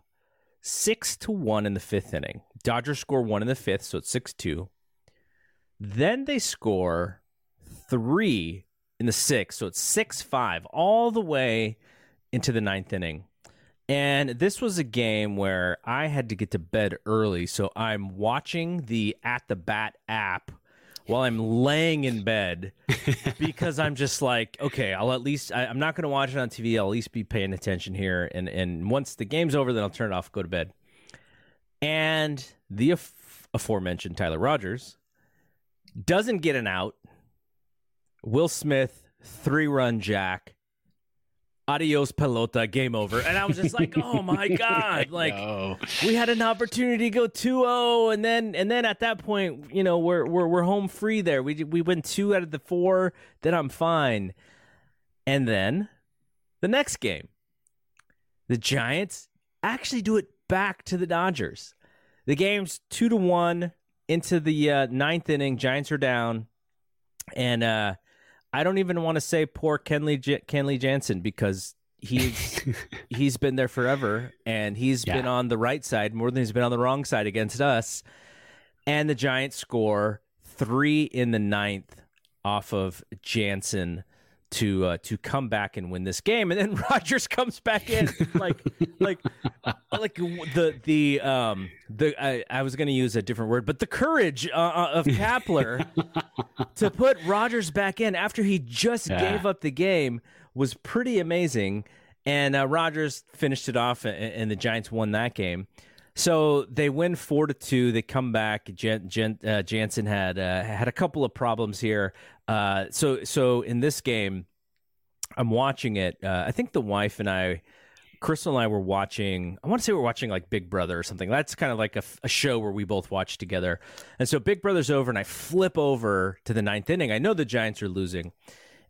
six to one in the fifth inning. Dodgers score one in the fifth, so it's six two. Then they score three in the sixth, so it's six five all the way into the ninth inning. And this was a game where I had to get to bed early, so I'm watching the at the bat app while I'm laying in bed because I'm just like, okay, I'll at least I, am not going to watch it on TV. I'll at least be paying attention here, and and once the game's over, then I'll turn it off, go to bed. And the af- aforementioned Tyler Rogers doesn't get an out. Will Smith three run jack adios pelota, game over. And I was just like, oh my God. Like we had an opportunity to go 2-0 and then and then at that point, you know, we're we're we're home free there. We we win two out of the four, then I'm fine. And then the next game. The Giants actually do it back to the Dodgers. The game's two to one into the uh, ninth inning. Giants are down, and uh, I don't even want to say poor Kenley J- Kenley Jansen because he's he's been there forever and he's yeah. been on the right side more than he's been on the wrong side against us. And the Giants score three in the ninth off of Jansen to uh, to come back and win this game, and then Rogers comes back in like like like the the um the I, I was going to use a different word, but the courage uh, uh of Kapler to put Rogers back in after he just yeah. gave up the game was pretty amazing, and uh, Rogers finished it off, and, and the Giants won that game. So they win four to two. They come back. Jen, uh, Jansen had uh, had a couple of problems here. Uh, so so in this game, I'm watching it. Uh, I think the wife and I, Crystal and I, were watching. I want to say we're watching like Big Brother or something. That's kind of like a, a show where we both watch together. And so Big Brother's over, and I flip over to the ninth inning. I know the Giants are losing,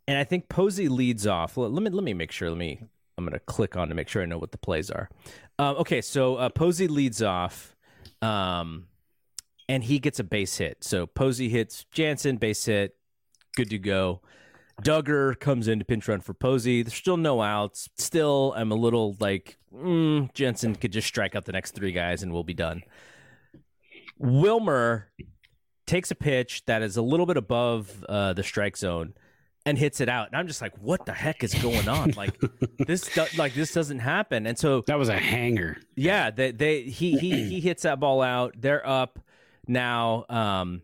and I think Posey leads off. Let, let me let me make sure. Let me. I'm going to click on to make sure I know what the plays are. Um, okay, so uh, Posey leads off, um, and he gets a base hit. So Posey hits Jansen, base hit, good to go. Duggar comes in to pinch run for Posey. There's still no outs. Still, I'm a little like mm, Jansen could just strike out the next three guys and we'll be done. Wilmer takes a pitch that is a little bit above uh, the strike zone and hits it out. And I'm just like, what the heck is going on? Like this, do- like this doesn't happen. And so that was a hanger. Yeah, they, they he he he hits that ball out. They're up now, um,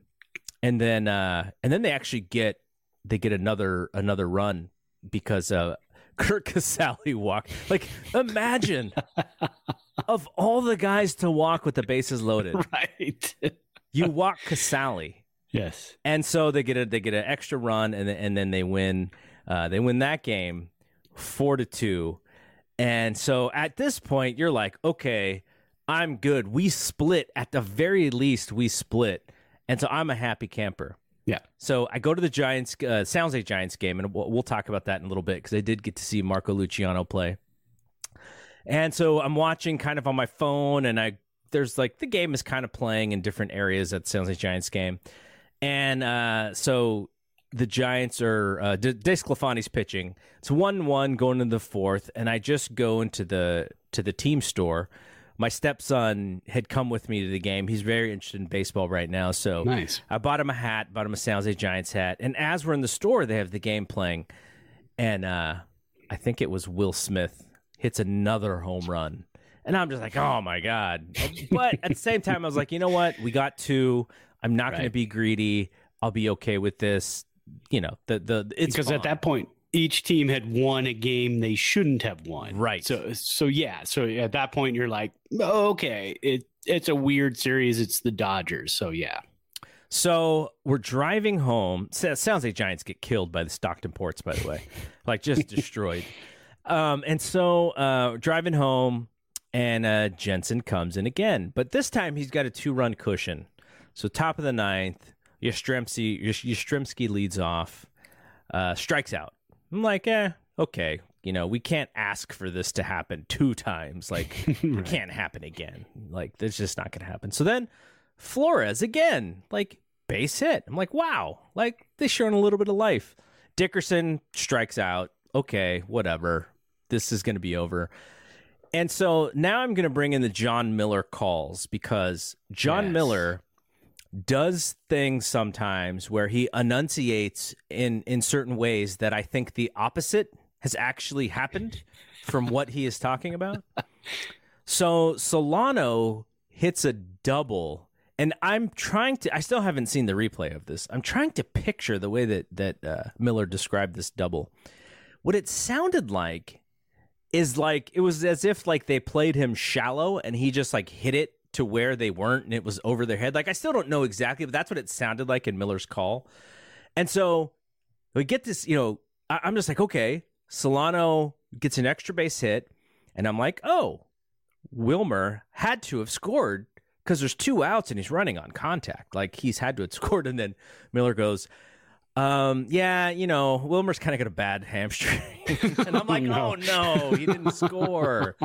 and then uh, and then they actually get they get another another run because uh, Curt Casali walked. Like imagine of all the guys to walk with the bases loaded, right? you walk Casali Yes. And so they get a they get an extra run and and then they win uh, they win that game four to two. And so at this point you're like, okay, I'm good. We split at the very least we split. And so I'm a happy camper. Yeah. So I go to the Giants uh, San Jose Giants game and we'll, we'll talk about that in a little bit cuz I did get to see Marco Luciano play. And so I'm watching kind of on my phone and I there's like the game is kind of playing in different areas at San Jose Giants game. And uh, so the Giants are uh, D- DeSclafani's pitching. It's one one going into the fourth, and I just go into the to the team store. My stepson had come with me to the game. He's very interested in baseball right now, so nice. I bought him a hat, bought him a San Jose Giants hat, and as we're in the store, they have the game playing, and uh, I think it was Will Smith hits another home run. And I'm just like, oh my God. But at the same time, I was like, you know what? We got two. I'm not right. going to be greedy. I'll be okay with this. You know, the the it's because at that point each team had won a game they shouldn't have won. Right. So so yeah. So at that point you're like, oh, okay, it it's a weird series. It's the Dodgers. So yeah. So we're driving home. San Jose Giants get killed by the Stockton ports, by the way, like just destroyed. Um, and so uh, driving home, and uh, Jansen comes in again, but this time he's got a two-run cushion. So top of the ninth, Yastrzemski, Yastrzemski leads off, uh, strikes out. I'm like, eh, okay. You know, we can't ask for this to happen two times. Like, it can't happen again. Like, that's just not going to happen. So then Flores again, like, base hit. I'm like, wow, like, they're showing a little bit of life. Dickerson strikes out. Okay, whatever. This is going to be over. And so now I'm going to bring in the Jon Miller calls because Jon Yes. Miller does things sometimes where he enunciates in in certain ways that I think the opposite has actually happened from what he is talking about. So Solano hits a double and I'm trying to I still haven't seen the replay of this. I'm trying to picture the way that that uh, Miller described this double. What it sounded like is like it was as if like they played him shallow and he just like hit it to where they weren't and it was over their head. Like I still don't know exactly, but that's what it sounded like in Miller's call. And so we get this, you know, I- I'm just like, okay, Solano gets an extra base hit, and I'm like, oh, Wilmer had to have scored because there's two outs and he's running on contact. Like he's had to have scored. And then Miller goes, um, yeah, you know, Wilmer's kind of got a bad hamstring. and I'm like, No. oh no, he didn't score.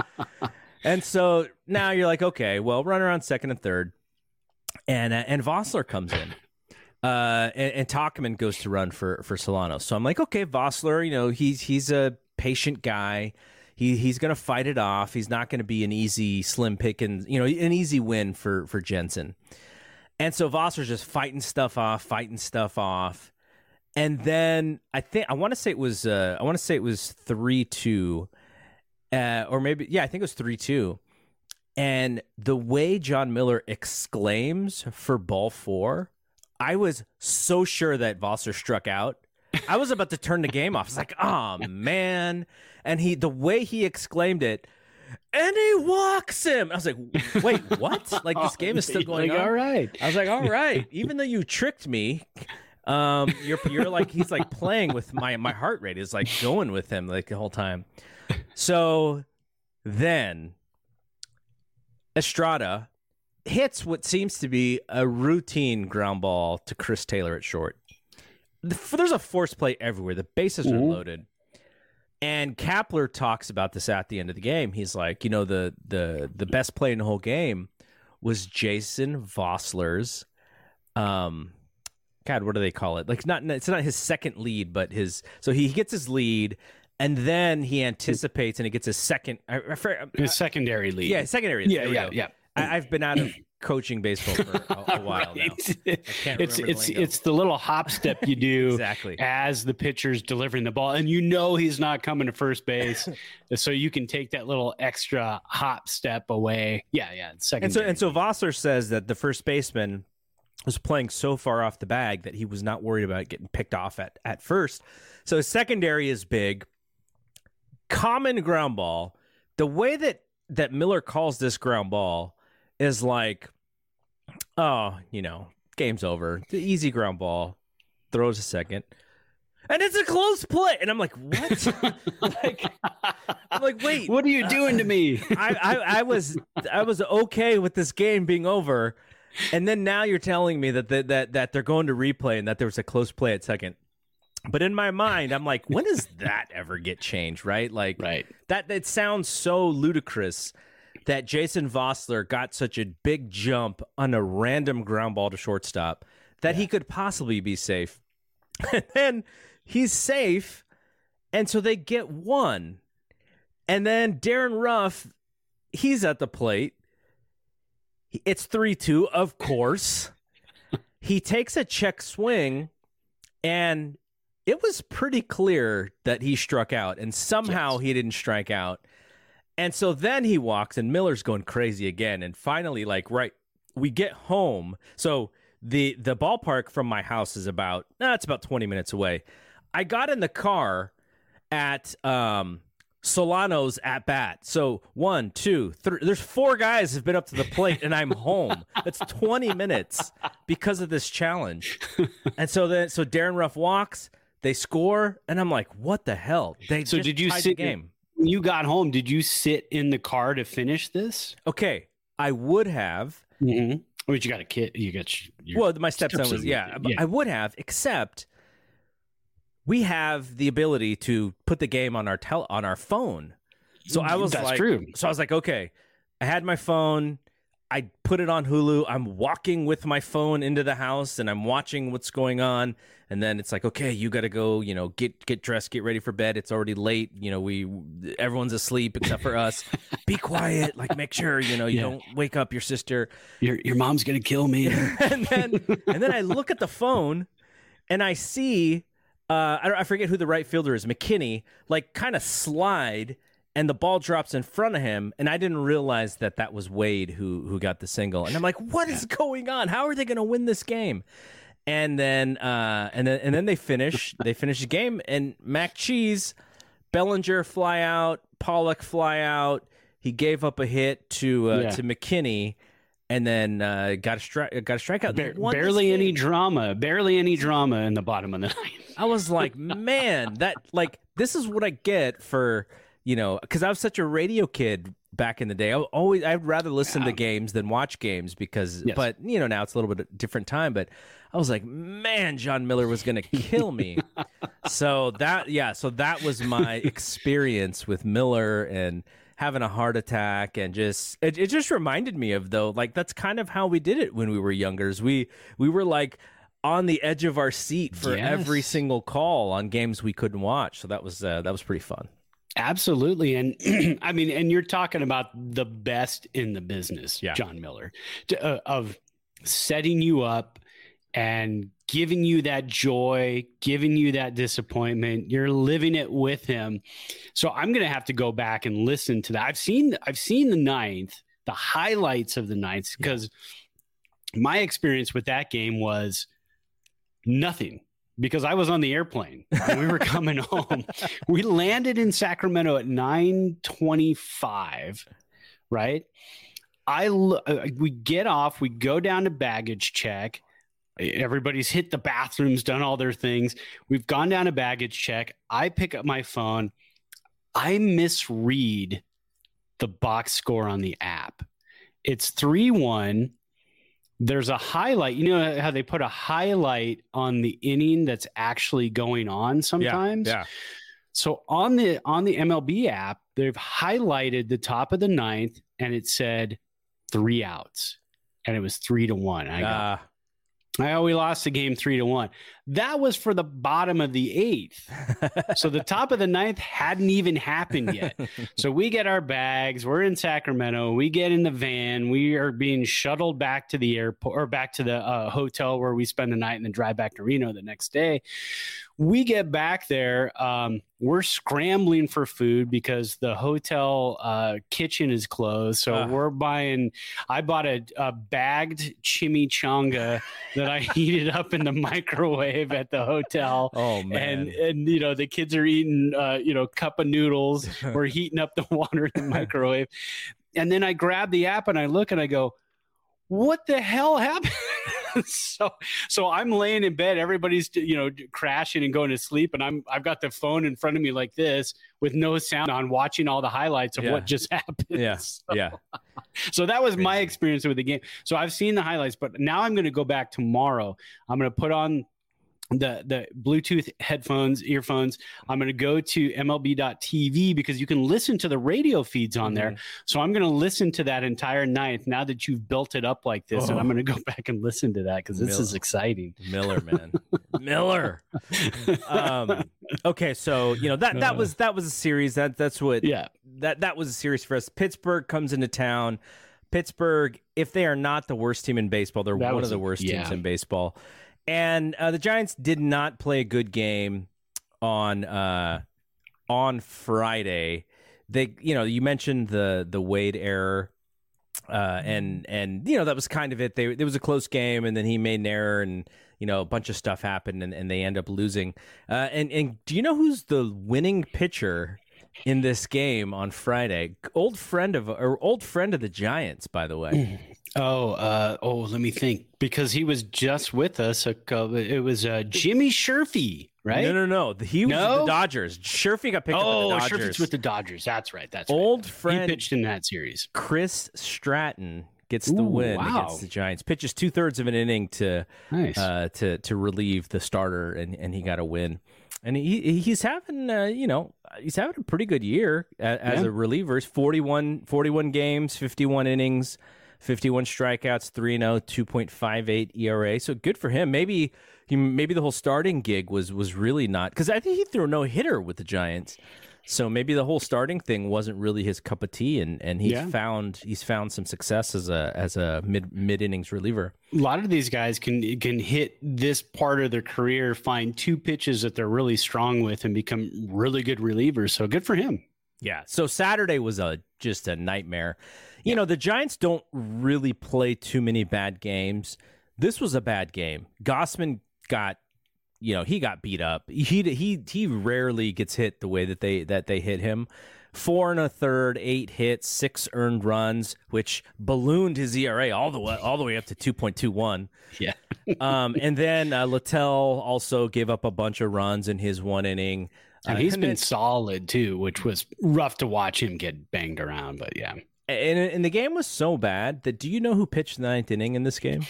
And so now you're like, okay, well, runner on second and third. And uh, and Vosler comes in. Uh, and, and Tauchman goes to run for for Solano. So I'm like, okay, Vosler, you know, he's he's a patient guy. He he's gonna fight it off. He's not gonna be an easy slim pick and you know an easy win for for Jansen. And so Vosler's just fighting stuff off, fighting stuff off. And then I think I want to say it was uh, I want to say it was three two, uh, or maybe yeah I think it was three two. And the way Jon Miller exclaims for ball four, I was so sure that Vosler struck out. I was about to turn the game off. It's like, oh man. And he the way he exclaimed it, and he walks him. I was like, wait, what? Like this game is still going Like, on. All right. I was like, all right, even though you tricked me, um, you're you're like he's like playing with my my heart rate is like going with him like the whole time. So then Estrada hits what seems to be a routine ground ball to Chris Taylor at short. There's a force play everywhere. The bases are Mhm. loaded. And Kapler talks about this at the end of the game. He's like, you know, the the the best play in the whole game was Jason Vosler's um God, what do they call it? Like not it's not his second lead, but his so he gets his lead and then he anticipates and he gets a second I, for- uh, His secondary lead. yeah, secondary. Yeah, yeah, yeah. I, I've been out of coaching baseball for a, a while now. Right. can't it's remember the it's it's the little hop step you do Exactly. as the pitcher's delivering the ball, and you know he's not coming to first base, so you can take that little extra hop step away. Yeah, yeah. Second. And so and so Vosler says that the first baseman was playing so far off the bag that he was not worried about getting picked off at, at first. So his secondary is big. Common ground ball. The way that that Miller calls this ground ball is like, oh, you know, game's over. The easy ground ball. Throws a second. And it's a close play. And I'm like, what? like, I'm like, wait, what are you doing to me? I, I, I was I was okay with this game being over, and then now you're telling me that that that, that they're going to replay and that there was a close play at second. But in my mind, I'm like, when does that ever get changed? Right? Like right. that. That sounds so ludicrous that Jason Vosler got such a big jump on a random ground ball to shortstop that he could possibly be safe. and then he's safe, and so they get one. And then Darin Ruf, he's at the plate. It's 3 2, of course. he takes a check swing, and it was pretty clear that he struck out, and somehow he didn't strike out. And so then he walks, and Miller's going crazy again. And finally, like, right, we get home. So the the ballpark from my house is about, nah, it's about 20 minutes away. I got in the car at um Solano's at bat. So one, two, three. There's four guys have been up to the plate, and I'm home. That's 20 minutes because of this challenge. And so then, so Darin Ruf walks, they score, and I'm like, what the hell? They So did you sit game? when you got home? Did you sit in the car to finish this? Okay, I would have. Mm-hmm. But you got a kid. You got your, well, my stepson was yeah, yeah. I would have, except we have the ability to put the game on our tel- on our phone. So I was That's like, true. so I was like, okay, I had my phone. I put it on Hulu. I'm walking with my phone into the house and I'm watching what's going on. And then it's like, okay, you got to go, you know, get get dressed, get ready for bed. It's already late. You know, we everyone's asleep except for us. Be quiet, like make sure, you know, you Yeah. don't wake up your sister. your your mom's gonna kill me. and then and then I look at the phone and I see uh, I, I forget who the right fielder is, McKinney, like kind of slide, and the ball drops in front of him, and I didn't realize that that was Wade who who got the single, and I'm like, what is going on? How are they going to win this game? And then uh, and then and then they finish they finish the game, and Mac Cheese, Bellinger fly out, Pollock fly out. He gave up a hit to uh, Yeah. to McKinney. And then uh, got a strike. Got a strikeout. Ba- barely any drama. Barely any drama in the bottom of the ninth. I was like, man, that like this is what I get for you know because I was such a radio kid back in the day. I always I'd rather listen to games than watch games because Yes. but you know now it's a little bit different time. But I was like, man, Jon Miller was gonna kill me. so that yeah, so that was my experience with Miller and having a heart attack and just it, it just reminded me of though like that's kind of how we did it when we were youngers we we were like on the edge of our seat for Yes. every single call on games we couldn't watch so that was uh, that was pretty fun Absolutely. And I mean, and you're talking about the best in the business, Yeah. Jon Miller, to, uh, of setting you up and giving you that joy, giving you that disappointment. You're living it with him. So I'm going to have to go back and listen to that. I've seen, I've seen the ninth, the highlights of the ninth, because my experience with that game was nothing because I was on the airplane we were coming home. We landed in Sacramento at 9:25, right? I lo- uh, we get off, we go down to baggage check. Everybody's hit the bathrooms, done all their things. We've gone down to baggage check. I pick up my phone. I misread the box score on the app. It's 3 1. There's a highlight. You know how they put a highlight on the inning that's actually going on sometimes? yeah yeah. So on the on the MLB app, they've highlighted the top of the ninth and it said three outs. And it was three to one. I got uh, I we lost the game three to one. That was for the bottom of the eighth. so the top of the ninth hadn't even happened yet. so we get our bags. We're in Sacramento. We get in the van. We are being shuttled back to the airport or back to the uh, hotel where we spend the night and then drive back to Reno the next day. We get back there. Um, we're scrambling for food because the hotel uh, kitchen is closed. So Ugh. we're buying. I bought a, a bagged chimichanga that I heated up in the microwave at the hotel. oh man And and you know the kids are eating uh, you know cup of noodles. We're heating up the water in the microwave, and then I grab the app and I look and I go, "What the hell happened?" so so I'm laying in bed. Everybody's you know crashing and going to sleep, and I'm I've got the phone in front of me like this with no sound on, watching all the highlights of Yeah. what just happened. yeah So- yeah so that was my experience with the game. So I've seen the highlights, but now I'm going to go back tomorrow. I'm going to put on the the Bluetooth headphones, earphones. I'm going to go to MLB.TV because you can listen to the radio feeds on there. So I'm going to listen to that entire ninth now that you've built it up like this, and Oh. I'm going to go back and listen to that because this is exciting. Miller, man, Miller. Um, okay, so you know that that was that was a series. That that's what Yeah, that that was a series for us. Pittsburgh comes into town. Pittsburgh, if they are not the worst team in baseball, they're That one was of the worst teams in baseball. And uh, the Giants did not play a good game on uh, on Friday. They, you know, you mentioned the the Wade error, uh, and and you know that was kind of it. They it was a close game, and then he made an error, and you know a bunch of stuff happened, and, and they end up losing. Uh, and and do you know who's the winning pitcher in this game on Friday? Old friend of or old friend of the Giants, by the way. Oh, uh, oh, let me think. Because he was just with us. A, it was uh, Jimmy Sherfy, right? No, no, no. He was with No? the Dodgers. Sherfy got picked oh, up with the Dodgers. Sherfy's with the Dodgers. That's right. That's Old right. friend He pitched in that series. Chris Stratton gets the win wow. against the Giants. Pitches two thirds of an inning to nice. uh, to to relieve the starter, and and he got a win. And he he's having uh, you know he's having a pretty good year as, yeah. a reliever. 41, 41 games, fifty one innings. 51 strikeouts, 3 0, 2.58 ERA. So good for him. Maybe he maybe the whole starting gig was was really not cuz I think he threw no hitter with the Giants. So maybe the whole starting thing wasn't really his cup of tea, and, and he's yeah. found he's found some success as a as a mid mid innings reliever. A lot of these guys can can hit this part of their career, find two pitches that they're really strong with, and become really good relievers. So good for him. Yeah. So Saturday was a just a nightmare. You yeah. know the Giants don't really play too many bad games. This was a bad game. Gausman got you know he got beat up. He he he rarely gets hit the way that they that they hit him. Four and a third, eight hits, six earned runs, which ballooned his ERA all the way all the way up to two point two one. Yeah. um, and then uh, Littell also gave up a bunch of runs in his one inning. And uh, he's been solid too, which was rough to watch him get banged around. But yeah. And, and the game was so bad that do you know who pitched the ninth inning in this game?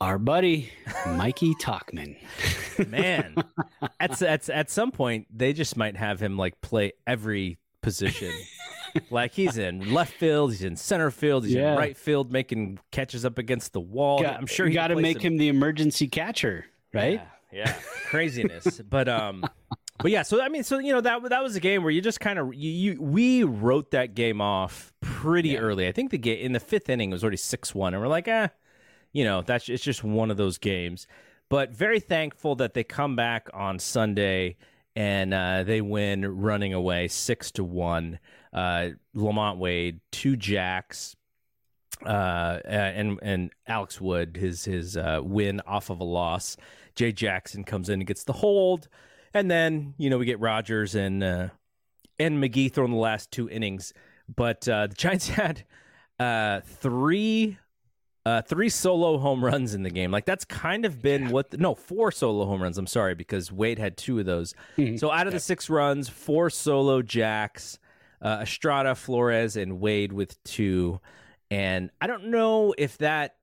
our buddy Mikey Tauchman. Man, at, at at some point they just might have him like play every position. like he's in left field, he's in center field, he's yeah. in right field, making catches up against the wall. Got, I'm sure you got to make some... him the emergency catcher, right? Yeah, yeah. craziness. but um, but yeah. So I mean, so you know that that was a game where you just kind of you, you, we wrote that game off pretty yeah. early. I think the game in the fifth inning was already six one, and we're like, ah. Eh, you know, that's it's just one of those games. But very thankful that they come back on Sunday and uh, they win running away six to one. Uh, LaMonte Wade, two jacks, uh, and and Alex Wood, his his uh, win off of a loss. Jay Jackson comes in and gets the hold, and then you know we get Rogers and uh, and McGee throwing the last two innings. But uh, the Giants had uh, three uh, three solo home runs in the game. Like that's kind of been what the, no four solo home runs. I'm sorry because Wade had two of those. Mm-hmm. So out of the six runs, four solo jacks, uh, Estrada, Flores, and Wade with two. And I don't know if that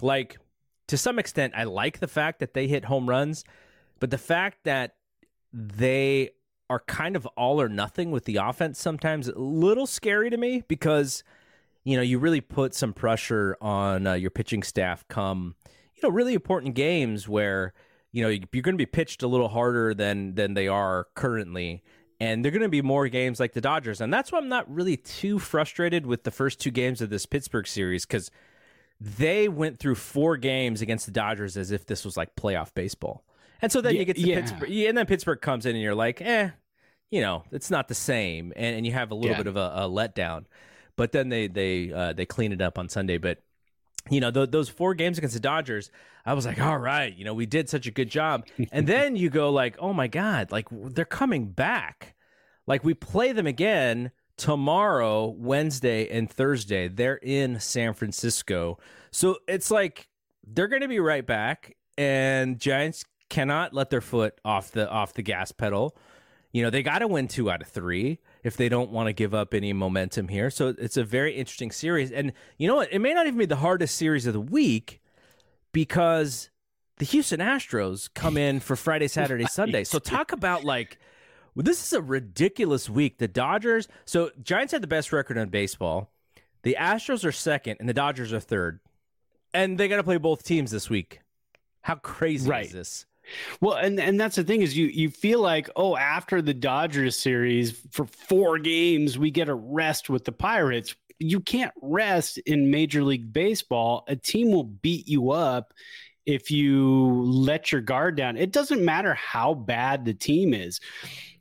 like to some extent I like the fact that they hit home runs, but the fact that they are kind of all or nothing with the offense sometimes a little scary to me because you know, you really put some pressure on uh, your pitching staff come, you know, really important games where, you know, you're going to be pitched a little harder than than they are currently. And they're going to be more games like the Dodgers. And that's why I'm not really too frustrated with the first two games of this Pittsburgh series because they went through four games against the Dodgers as if this was like playoff baseball. And so then you get to yeah. Pittsburgh, and then Pittsburgh comes in and you're like, eh, you know, it's not the same. And, and you have a little yeah. bit of a, a letdown. But then they they uh, they clean it up on Sunday. But you know th- those four games against the Dodgers, I was like, all right, you know, we did such a good job. and then you go like, oh my god, like they're coming back. Like we play them again tomorrow, Wednesday, and Thursday. They're in San Francisco, so it's like they're going to be right back. And Giants cannot let their foot off the off the gas pedal. You know, they got to win two out of three if they don't want to give up any momentum here. So it's a very interesting series. And you know what? It may not even be the hardest series of the week because the Houston Astros come in for Friday, Saturday. Sunday. So talk about like well, this is a ridiculous week. The Dodgers, so Giants had the best record in baseball. The Astros are second and the Dodgers are third. And they got to play both teams this week. How crazy right. is this? Well, and and that's the thing is you you feel like oh after the Dodgers series for four games we get a rest with the Pirates. You can't rest in Major League Baseball. A team will beat you up if you let your guard down. It doesn't matter how bad the team is.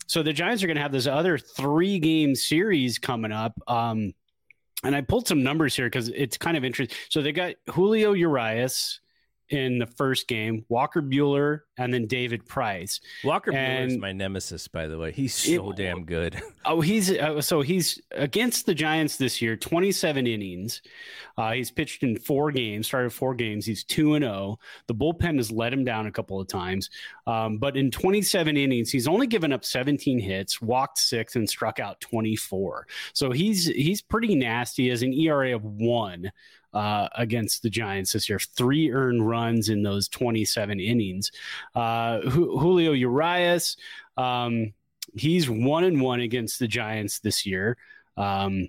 So the Giants are going to have this other three game series coming up. Um, and I pulled some numbers here because it's kind of interesting. So they got Julio Urias in the first game, Walker Buehler, and then David Price. Walker Buehler is my nemesis, by the way. He's so It- damn good. Oh, he's uh, so he's against the Giants this year, 27 innings. Uh, he's pitched in four games, started four games. He's 2 and 0. The bullpen has let him down a couple of times. Um, but in 27 innings, he's only given up 17 hits, walked six, and struck out 24. So he's he's pretty nasty as an ERA of one. Uh, against the Giants this year, three earned runs in those 27 innings. Uh, Ju- Julio Urias, um, he's one and one against the Giants this year. Um,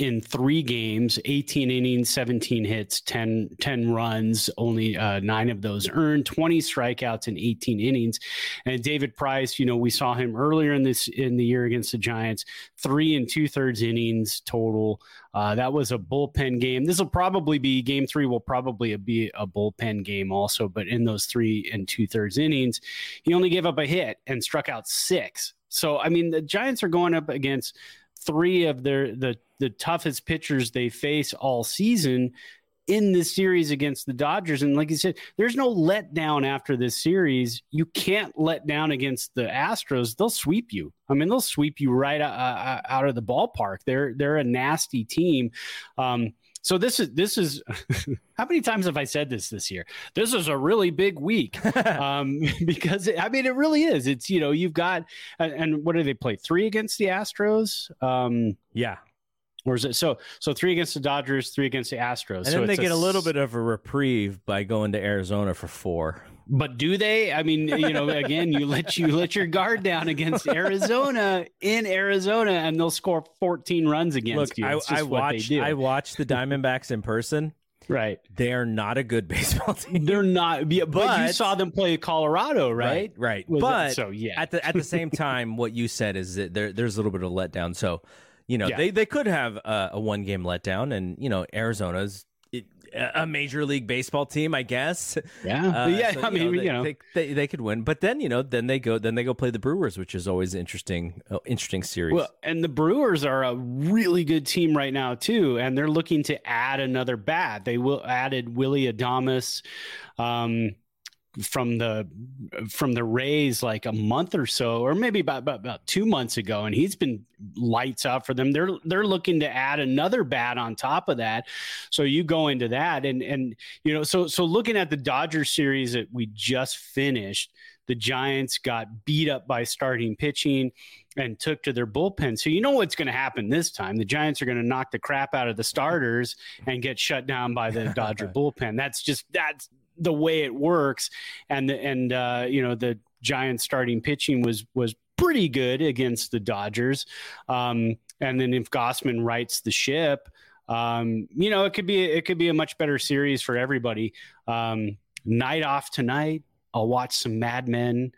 in three games, 18 innings, 17 hits, 10, 10 runs, only uh, nine of those earned, 20 strikeouts in 18 innings. And David Price, you know, we saw him earlier in this in the year against the Giants, three and two thirds innings total. Uh, that was a bullpen game. This will probably be game three. Will probably be a bullpen game also. But in those three and two thirds innings, he only gave up a hit and struck out six. So I mean, the Giants are going up against three of their the the toughest pitchers they face all season in this series against the Dodgers. And like you said, there's no letdown after this series. You can't let down against the Astros. They'll sweep you. I mean, they'll sweep you right uh, out of the ballpark. They're they're a nasty team. Um, so this is this is how many times have I said this this year? This is a really big week um, because I mean it really is. It's you know you've got and, and what do they play three against the Astros? Um, yeah. or is it so? So three against the Dodgers, three against the Astros. And so then they it's get a little bit of a reprieve by going to Arizona for four. But do they? I mean, you know, again, you let you let your guard down against Arizona in Arizona, and they'll score 14 runs against Look, you. I, It's I they watched. I watched the Diamondbacks in person. right. They are not a good baseball team. They're not, yeah, but, you saw them play Colorado, right? Right. Was but that- so yeah, at the at the same time, what you said is that there there's a little bit of letdown. So, you know, Yeah. they they could have a, a one game letdown, and you know, Arizona's it, a major league baseball team, I guess. yeah, Uh, yeah. so, I mean, they, you know, they, they they could win, but then you know, then they go then they go play the Brewers, which is always interesting, uh, interesting series. Well, and the Brewers are a really good team right now too, and they're looking to add another bat. They will added Willy Adames um, from the from the Rays like a month or so, or maybe about, about about two months ago, and he's been lights out for them. They're they're looking to add another bat on top of that. So you go into that, and and you know, so so looking at the Dodgers series that we just finished, the Giants got beat up by starting pitching and took to their bullpen. So you know what's going to happen this time. The Giants are going to knock the crap out of the starters and get shut down by the Dodger bullpen. That's just that's the way it works. And and uh, you know the Giants starting pitching was was pretty good against the Dodgers. Um, and then if Gausman rights the ship, um, you know it could be it could be a much better series for everybody. Um, night off tonight. I'll watch some Mad Men.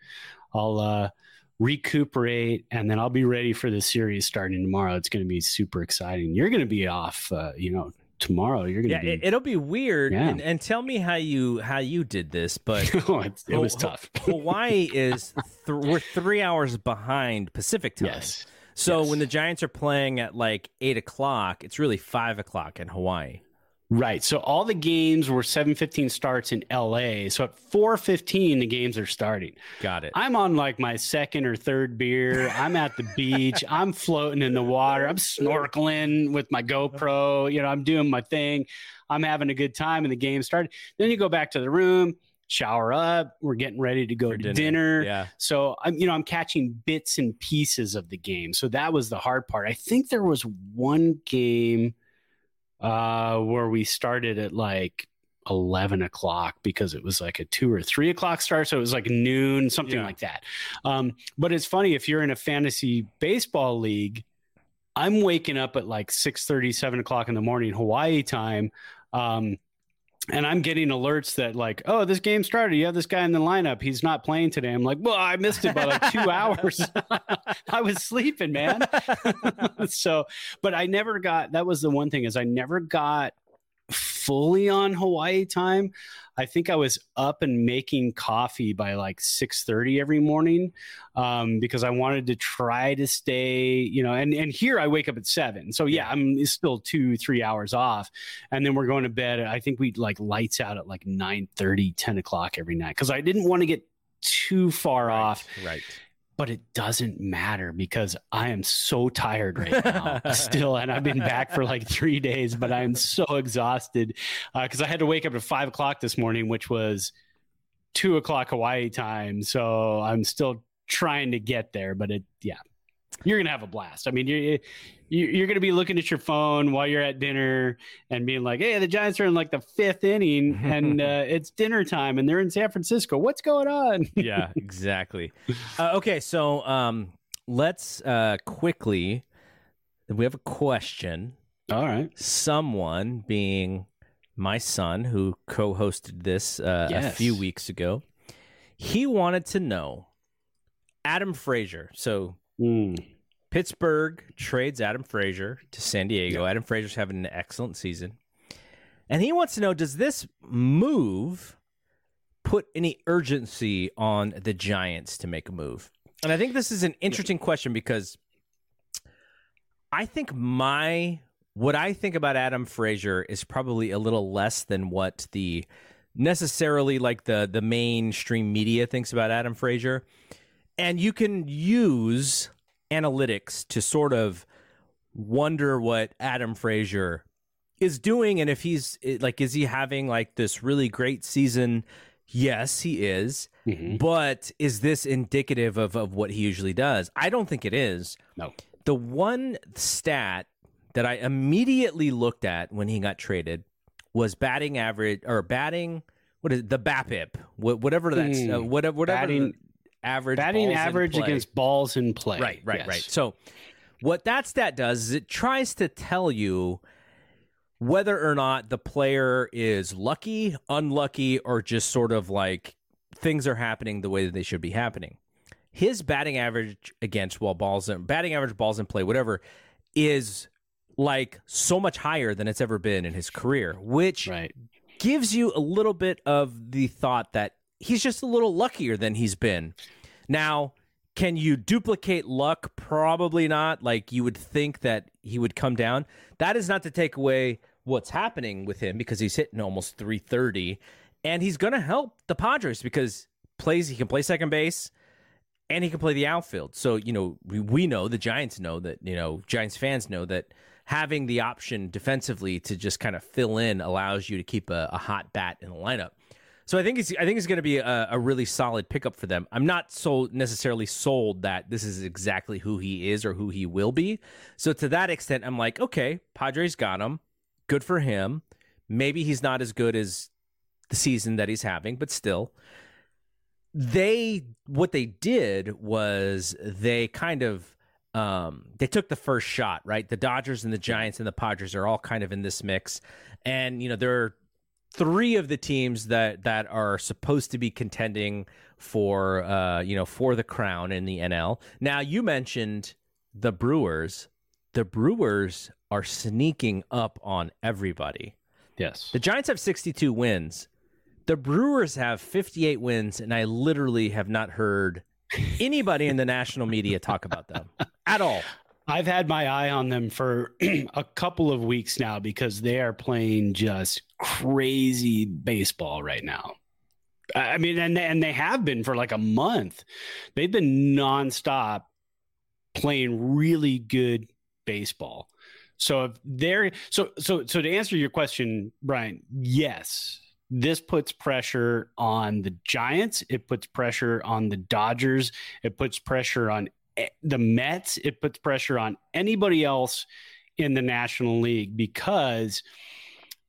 I'll uh, recuperate, and then I'll be ready for the series starting tomorrow. It's going to be super exciting. You're going to be off, uh, you know, tomorrow. You're to yeah, be. it, it'll be weird. Yeah. And, and tell me how you how you did this, but oh, it, it was tough. Hawaii is th- we're three hours behind Pacific time. yes. So Yes. when the Giants are playing at like eight o'clock, it's really five o'clock in Hawaii. Right. So all the games were 7:15 starts in LA. So at 4:15 the games are starting. Got it. I'm on like my second or third beer. I'm at the beach. I'm floating in the water. I'm snorkeling with my GoPro. You know, I'm doing my thing. I'm having a good time and the game started. Then you go back to the room, shower up. We're getting ready to go For to dinner. Yeah. So I'm, you know, I'm catching bits and pieces of the game. So that was the hard part. I think there was one game uh, where we started at like 11 o'clock because it was like a two or three o'clock start. So it was like noon, something Yeah. like that. Um, but it's funny if you're in a fantasy baseball league, I'm waking up at like 6 7 o'clock in the morning, Hawaii time. Um, and I'm getting alerts that like, oh, this game started. You have this guy in the lineup. He's not playing today. I'm like, well, I missed it by like two hours. I was sleeping, man. so, but I never got. That was the one thing is I never got fully on Hawaii time. I think I was up and making coffee by like 6:30 every morning um, because I wanted to try to stay, you know, and and here I wake up at 7. So yeah, I'm still 2 3 hours off and then we're going to bed I think we like lights out at like 9 30 10 o'clock every night because I didn't want to get too far right, off. Right but it doesn't matter because I am so tired right now still. And I've been back for like three days, but I'm so exhausted because uh, I had to wake up at five o'clock this morning, which was two o'clock Hawaii time. So I'm still trying to get there, but it, yeah, you're gonna have a blast. I mean, you're you're gonna be looking at your phone while you're at dinner and being like, "Hey, the Giants are in like the fifth inning, and uh, it's dinner time, and they're in San Francisco. What's going on?" yeah, exactly. Uh, okay, so um, let's uh, quickly. We have a question. All right. Someone being my son, who co-hosted this uh, yes. a few weeks ago, he wanted to know Adam Frazier. So Mm. Pittsburgh trades Adam Frazier to San Diego. Yep. Adam Frazier's having an excellent season. And he wants to know does this move put any urgency on the Giants to make a move? And I think this is an interesting question because I think my what I think about Adam Frazier is probably a little less than what the necessarily like the the mainstream media thinks about Adam Frazier and you can use analytics to sort of wonder what Adam Frazier is doing and if he's like is he having like this really great season? Yes he is. Mm-hmm. but is this indicative of, of what he usually does? I don't think it is. No. The one stat that i immediately looked at when he got traded was batting average or batting what is it, the BABIP, whatever that's mm, uh, whatever whatever batting, average batting average against balls in play. Right, right, yes. right. So what that stat does is it tries to tell you whether or not the player is lucky, unlucky, or just sort of like things are happening the way that they should be happening. His batting average against while balls in batting average balls in play, whatever, is like so much higher than it's ever been in his career, which right. gives you a little bit of the thought that he's just a little luckier than he's been. Now, can you duplicate luck? Probably not. Like you would think that he would come down. That is not to take away what's happening with him because he's hitting almost 330 and he's going to help the Padres because plays he can play second base and he can play the outfield. So, you know, we, we know the Giants know that, you know, Giants fans know that having the option defensively to just kind of fill in allows you to keep a, a hot bat in the lineup. So I think it's I think it's going to be a, a, really solid pickup for them. I'm not so necessarily sold that this is exactly who he is or who he will be. So to that extent, I'm like, okay, Padres got him. Good for him. Maybe he's not as good as the season that he's having, but still. They what they did was they kind of um, they took the first shot, right? The Dodgers and the Giants and the Padres are all kind of in this mix, and you know they're three of the teams that that are supposed to be contending for uh you know for the crown in the NL. Now you mentioned the Brewers. The Brewers are sneaking up on everybody. Yes. The Giants have 62 wins. The Brewers have 58 wins and I literally have not heard anybody in the national media talk about them at all. I've had my eye on them for a couple of weeks now because they are playing just crazy baseball right now. I mean, and and they have been for like a month. They've been nonstop playing really good baseball. So if they're so so so to answer your question, Brian, yes, this puts pressure on the Giants. It puts pressure on the Dodgers. It puts pressure on eh, the Mets, it puts pressure on anybody else in the National League because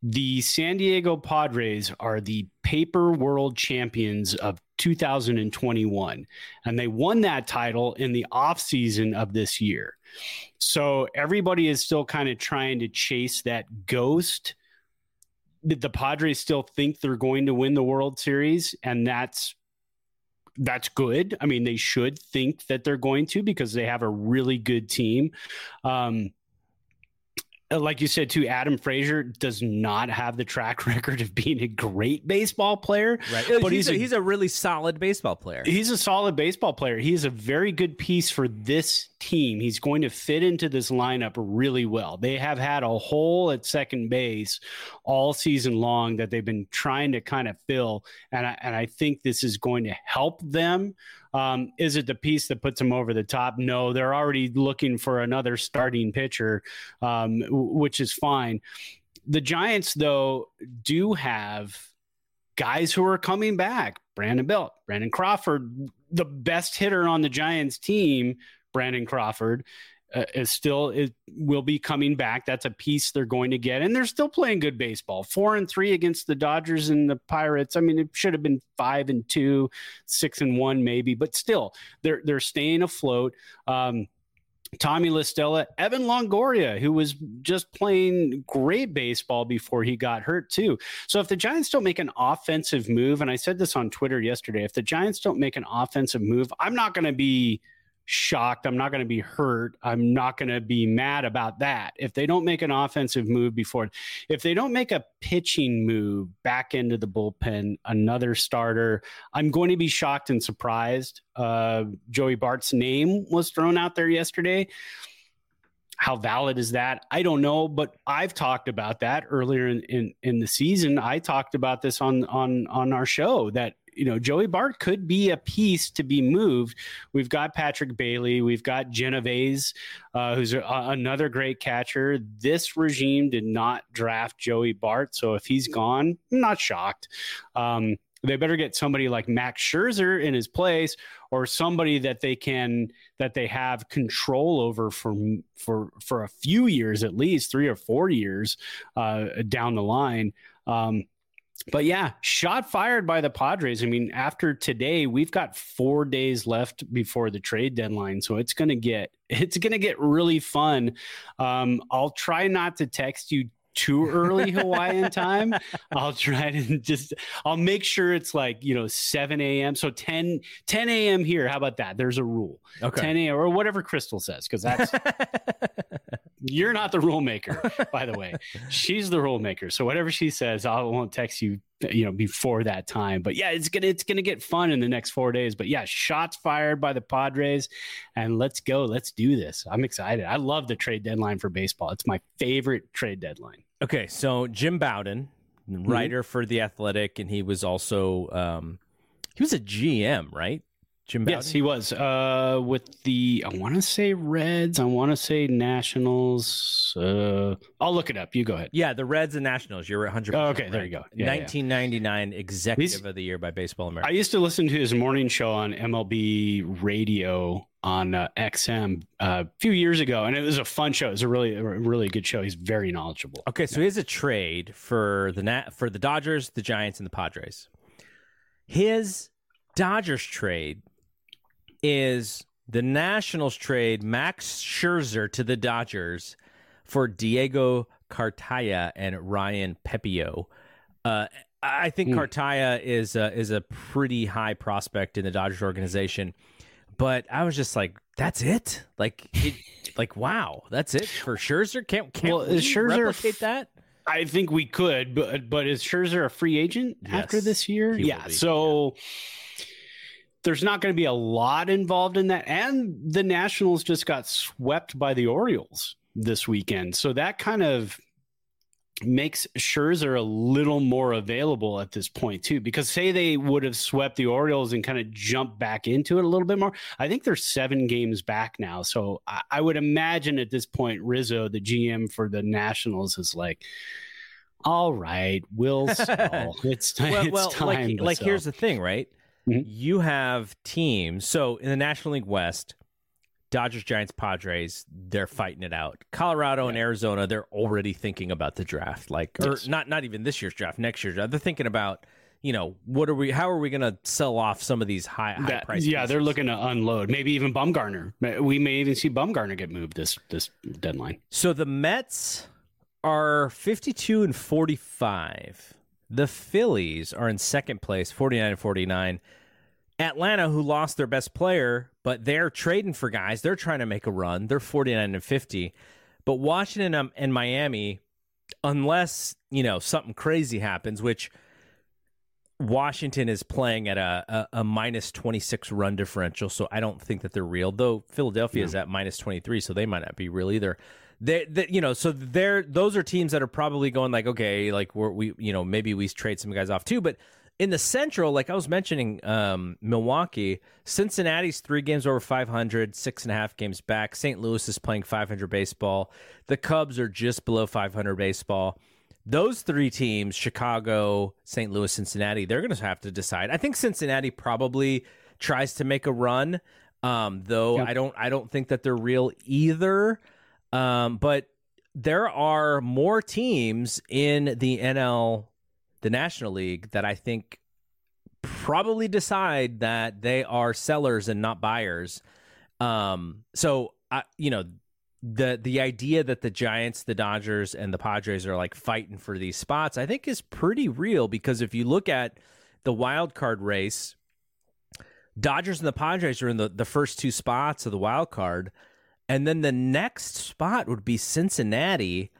the San Diego Padres are the paper world champions of 2021 and they won that title in the offseason of this year. So everybody is still kind of trying to chase that ghost the Padres still think they're going to win the World Series and that's that's good. I mean, they should think that they're going to because they have a really good team. Um, Uh, like you said too, Adam Frazier does not have the track record of being a great baseball player. Right. But he's, he's, a, a, he's a really solid baseball player. he's a solid baseball player. He is a very good piece for this team. He's going to fit into this lineup really well. They have had a hole at second base all season long that they've been trying to kind of fill, and I, and I think this is going to help them. Um, is it the piece that puts them over the top? No, they're already looking for another starting pitcher, um, which is fine. The Giants, though, do have guys who are coming back. Brandon Belt, Brandon Crawford, the best hitter on the Giants team, Brandon Crawford. Uh, is still it will be coming back. That's a piece they're going to get, and they're still playing good baseball. Four and three against the Dodgers and the Pirates. I mean, it should have been five and two, six and one maybe, but still, they're they're staying afloat. Um, Tommy La Stella, Evan Longoria, who was just playing great baseball before he got hurt, too. So, if the Giants don't make an offensive move, and I said this on Twitter yesterday, if the Giants don't make an offensive move, I'm not going to be shocked. I'm not going to be hurt. I'm not going to be mad about that. If they don't make an offensive move before, if they don't make a pitching move back into the bullpen, another starter, I'm going to be shocked and surprised. Uh, Joey Bart's name was thrown out there yesterday. How valid is that? I don't know, but I've talked about that earlier in, in, in the season. I talked about this on on on our show that you know, Joey Bart could be a piece to be moved. We've got Patrick Bailey, we've got Genovese, uh, who's a, another great catcher. This regime did not draft Joey Bart, so if he's gone, I'm not shocked. Um, they better get somebody like Max Scherzer in his place, or somebody that they can that they have control over for for for a few years at least, three or four years uh, down the line. Um, but yeah, shot fired by the Padres. I mean, after today, we've got four days left before the trade deadline, so it's gonna get it's gonna get really fun. Um, I'll try not to text you too early Hawaiian time. I'll try to just I'll make sure it's like, you know, 7 a.m. So 10 10 a.m. here. How about that? There's a rule. Okay. 10 a.m. or whatever Crystal says, because that's you're not the rule maker, by the way. She's the rule maker. So whatever she says, I won't text you, you know, before that time. But yeah, it's gonna it's gonna get fun in the next four days. But yeah, shots fired by the Padres, and let's go. Let's do this. I'm excited. I love the trade deadline for baseball. It's my favorite trade deadline. Okay, so Jim Bowden, writer for the Athletic, and he was also um, he was a GM, right? Jim Bowden. Yes, he was uh, with the I want to say Reds. I want to say Nationals. Uh, I'll look it up. You go ahead. Yeah, the Reds and Nationals. You're 100. Oh, okay, there you go. Yeah, yeah. 1999 Executive He's- of the Year by Baseball America. I used to listen to his morning show on MLB Radio on uh, XM uh, a few years ago, and it was a fun show. It was a really, a really good show. He's very knowledgeable. Okay, so here's a trade for the Nat for the Dodgers, the Giants, and the Padres. His Dodgers trade is the Nationals trade Max Scherzer to the Dodgers for Diego Cartaya and Ryan Pepiot. Uh, I think Hmm. Cartaya is a, is a pretty high prospect in the Dodgers organization, but I was just like, that's it. Like, it, like wow, that's it for Scherzer. Can't can't Well, we is Scherzer replicate that? I think we could, but but is Scherzer a free agent Yes, after this year? he so. Yeah. There's not going to be a lot involved in that, and the Nationals just got swept by the Orioles this weekend, so that kind of makes Scherzer a little more available at this point too. Because say they would have swept the Orioles and kind of jumped back into it a little bit more, I think they're seven games back now. So I, I would imagine at this point, Rizzo, the GM for the Nationals, is like, "All right, we'll sell. It's, time. well, it's well time. like, like sell." here's the thing, right? Mhm. You have teams. So in the National League West, Dodgers, Giants, Padres, they're fighting it out. Colorado and Arizona, they're already thinking about the draft, like or Yes. not not even this year's draft, next year's draft. They're thinking about, you know, what are we? How are we going to sell off some of these high high That- price? yeah, they're looking to unload. Maybe even Bumgarner. We may even see Bumgarner get moved this this deadline. So the Mets are 52 and 45. The Phillies are in second place, 49 and 49. Atlanta, who lost their best player, but they're trading for guys. They're trying to make a run. They're 49 and 50. But Washington um, and Miami, unless you know something crazy happens, which Washington is playing at a, a, a minus 26 run differential, so I don't think that they're real. Though Philadelphia is at minus 23, so they might not be real either. They, they, you know, so they're those are teams that are probably going like, okay, like we're, we, you know, maybe we trade some guys off too. But in the Central, like I was mentioning, um, Milwaukee, Cincinnati's three games over 500, six and a half games back. St. Louis is playing 500 baseball. The Cubs are just below 500 baseball those three teams chicago st louis cincinnati they're going to have to decide i think cincinnati probably tries to make a run um, though yep. i don't i don't think that they're real either um, but there are more teams in the nl the national league that i think probably decide that they are sellers and not buyers um, so I, you know the the idea that the Giants, the Dodgers, and the Padres are like fighting for these spots, I think is pretty real because if you look at the wild card race, Dodgers and the Padres are in the, the first two spots of the wild card. And then the next spot would be Cincinnati,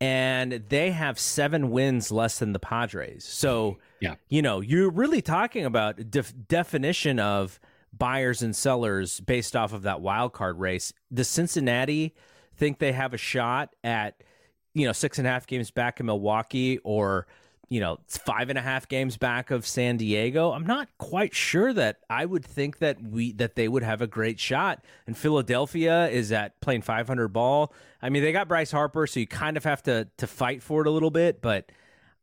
and they have seven wins less than the Padres. So, yeah. you know, you're really talking about def- definition of buyers and sellers based off of that wild card race. Does Cincinnati think they have a shot at, you know, six and a half games back in Milwaukee or, you know, five and a half games back of San Diego? I'm not quite sure that I would think that we that they would have a great shot. And Philadelphia is at playing 500 ball. I mean, they got Bryce Harper, so you kind of have to to fight for it a little bit, but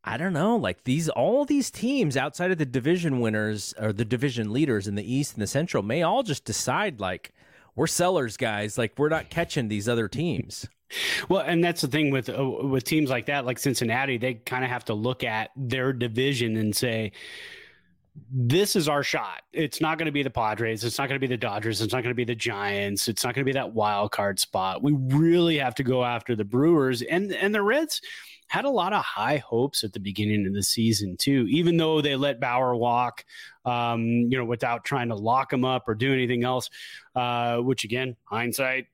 I don't know, like these all these teams outside of the division winners or the division leaders in the East and the Central may all just decide like we're sellers, guys. Like we're not catching these other teams. Well, and that's the thing with uh, with teams like that, like Cincinnati, they kind of have to look at their division and say, "This is our shot. It's not going to be the Padres. It's not going to be the Dodgers. It's not going to be the Giants. It's not going to be that wild card spot. We really have to go after the Brewers and and the Reds." had a lot of high hopes at the beginning of the season too. Even though they let Bauer walk, um, you know, without trying to lock him up or do anything else, uh, which again, hindsight,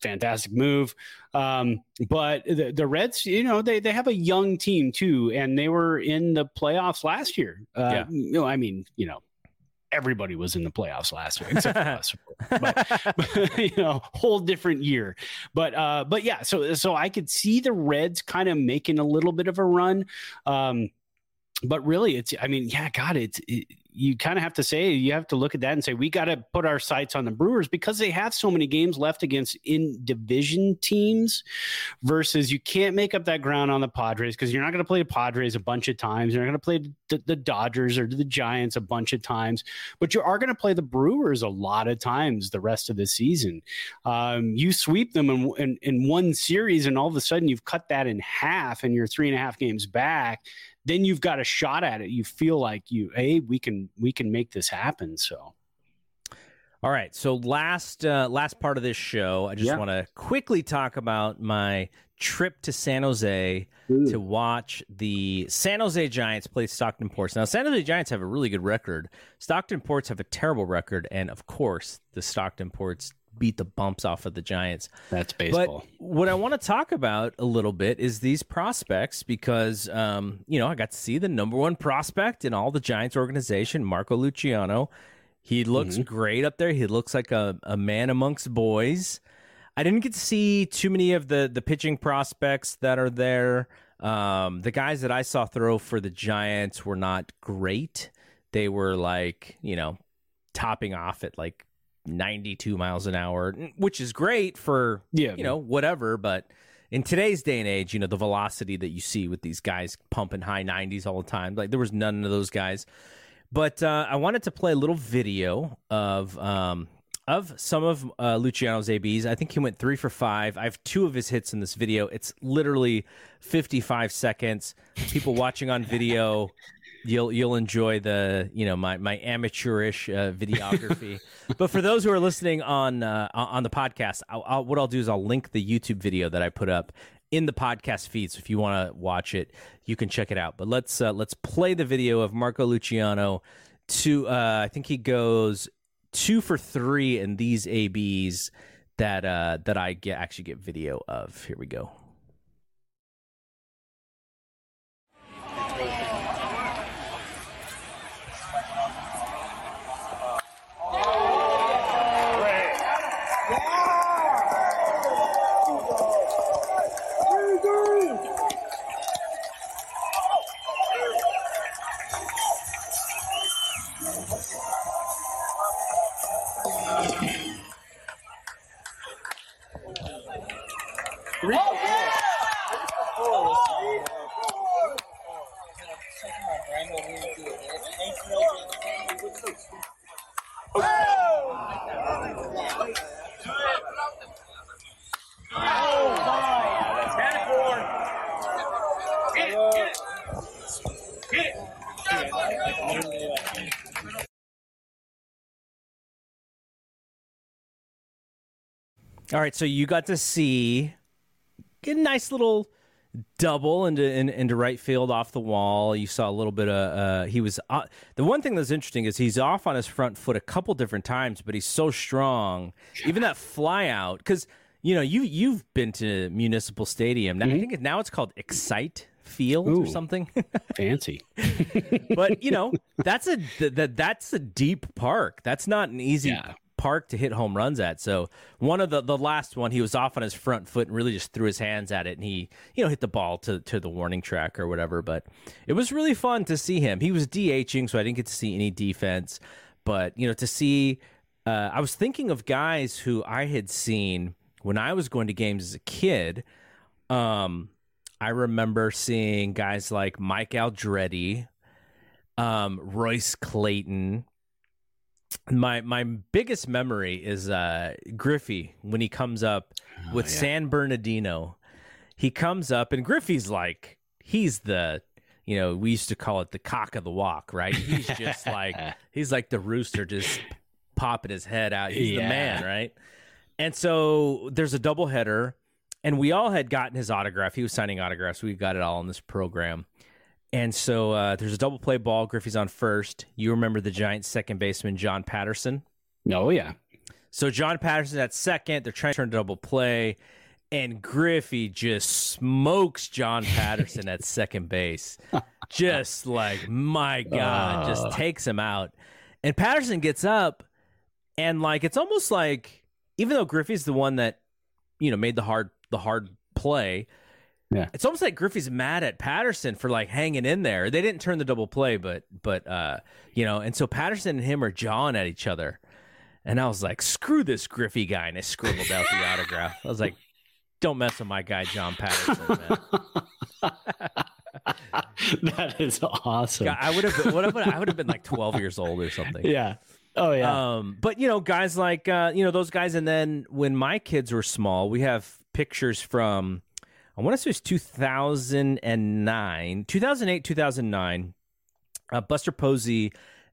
fantastic move. Um, but the, the Reds, you know, they, they have a young team too, and they were in the playoffs last year. Uh, yeah. You know, I mean, you know, everybody was in the playoffs last year except for us but, but, you know whole different year but uh but yeah so so i could see the reds kind of making a little bit of a run um but really it's i mean yeah god it's it, you kind of have to say you have to look at that and say we got to put our sights on the Brewers because they have so many games left against in division teams versus you can't make up that ground on the Padres because you're not going to play the Padres a bunch of times. You're not going to play the, the, Dodgers or the Giants a bunch of times but you are going to play the Brewers a lot of times the rest of the season. Um, you sweep them in, in, in one series and all of a sudden you've cut that in half and you're three and a half games back then you've got a shot at it. You feel like you, hey, we can we can make this happen. So. All right, so last uh, last part of this show, I just yeah. want to quickly talk about my trip to San Jose Ooh. to watch the San Jose Giants play Stockton Ports. Now, San Jose Giants have a really good record. Stockton Ports have a terrible record, and of course, the Stockton Ports beat the bumps off of the Giants. That's baseball. But what I want to talk about a little bit is these prospects because, um, you know, I got to see the number one prospect in all the Giants organization, Marco Luciano. He looks mm-hmm. great up there. He looks like a, a man amongst boys. I didn't get to see too many of the the pitching prospects that are there. Um, the guys that I saw throw for the Giants were not great. They were like, you know, topping off at like 92 miles an hour, which is great for, yeah, you know, whatever. But in today's day and age, you know, the velocity that you see with these guys pumping high 90s all the time, like there was none of those guys. But uh, I wanted to play a little video of um, of some of uh, Luciano's ABs. I think he went three for five. I have two of his hits in this video. It's literally 55 seconds. People watching on video you'll you'll enjoy the you know my my amateurish uh, videography. but for those who are listening on uh, on the podcast, I'll, I'll, what I'll do is I'll link the YouTube video that I put up in the podcast feed. So if you want to watch it, you can check it out. But let's uh, let's play the video of Marco Luciano. To uh, I think he goes two for three in these ABs that uh, that I get actually get video of. Here we go. Three. All right, so you got to see a nice little double into in, into right field off the wall. You saw a little bit of uh, he was uh, the one thing that's interesting is he's off on his front foot a couple different times, but he's so strong. Even that fly out because you know you you've been to Municipal Stadium. Now, I think now it's called Excite Field or something. Fancy. but you know that's a th- th- that's a deep park. That's not an easy Yeah. Park to hit home runs at. So one of the the last one, he was off on his front foot and really just threw his hands at it, and he you know hit the ball to to the warning track or whatever. But it was really fun to see him. He was DHing, so I didn't get to see any defense. But you know to see, uh, I was thinking of guys who I had seen when I was going to games as a kid. Um, I remember seeing guys like Mike Aldrete, um, Royce Clayton. My my biggest memory is uh, Griffey when he comes up with San Bernardino. He comes up and Griffey's like he's the you know we used to call it the cock of the walk, right? He's just like he's like the rooster just popping his head out. He's the man, right? And so there's a doubleheader, and we all had gotten his autograph. He was signing autographs. We got it all in this program. And so uh, there's a double play ball. Griffey's on first. You remember the Giants second baseman, John Patterson. Oh yeah. So John Patterson at second. They're trying to turn double play. And Griffey just smokes John Patterson at second base. Just like, my God, just takes him out. And Patterson gets up and like it's almost like even though Griffey's the one that, you know, made the hard the hard play, Yeah. it's almost like Griffey's mad at Patterson for like hanging in there. They didn't turn the double play, but but uh, you know, and so Patterson and him are jawing at each other. And I was like, screw this Griffey guy. And I scribbled out the autograph. I was like, don't mess with my guy, John Patterson, man. that is awesome. God, I would have been, what I would have been like 12 years old or something. Yeah. Oh yeah. Um, but you know, guys like uh, you know those guys, and then when my kids were small, we have pictures from I want to say it's 2009, 2008, 2009. Uh, Buster Posey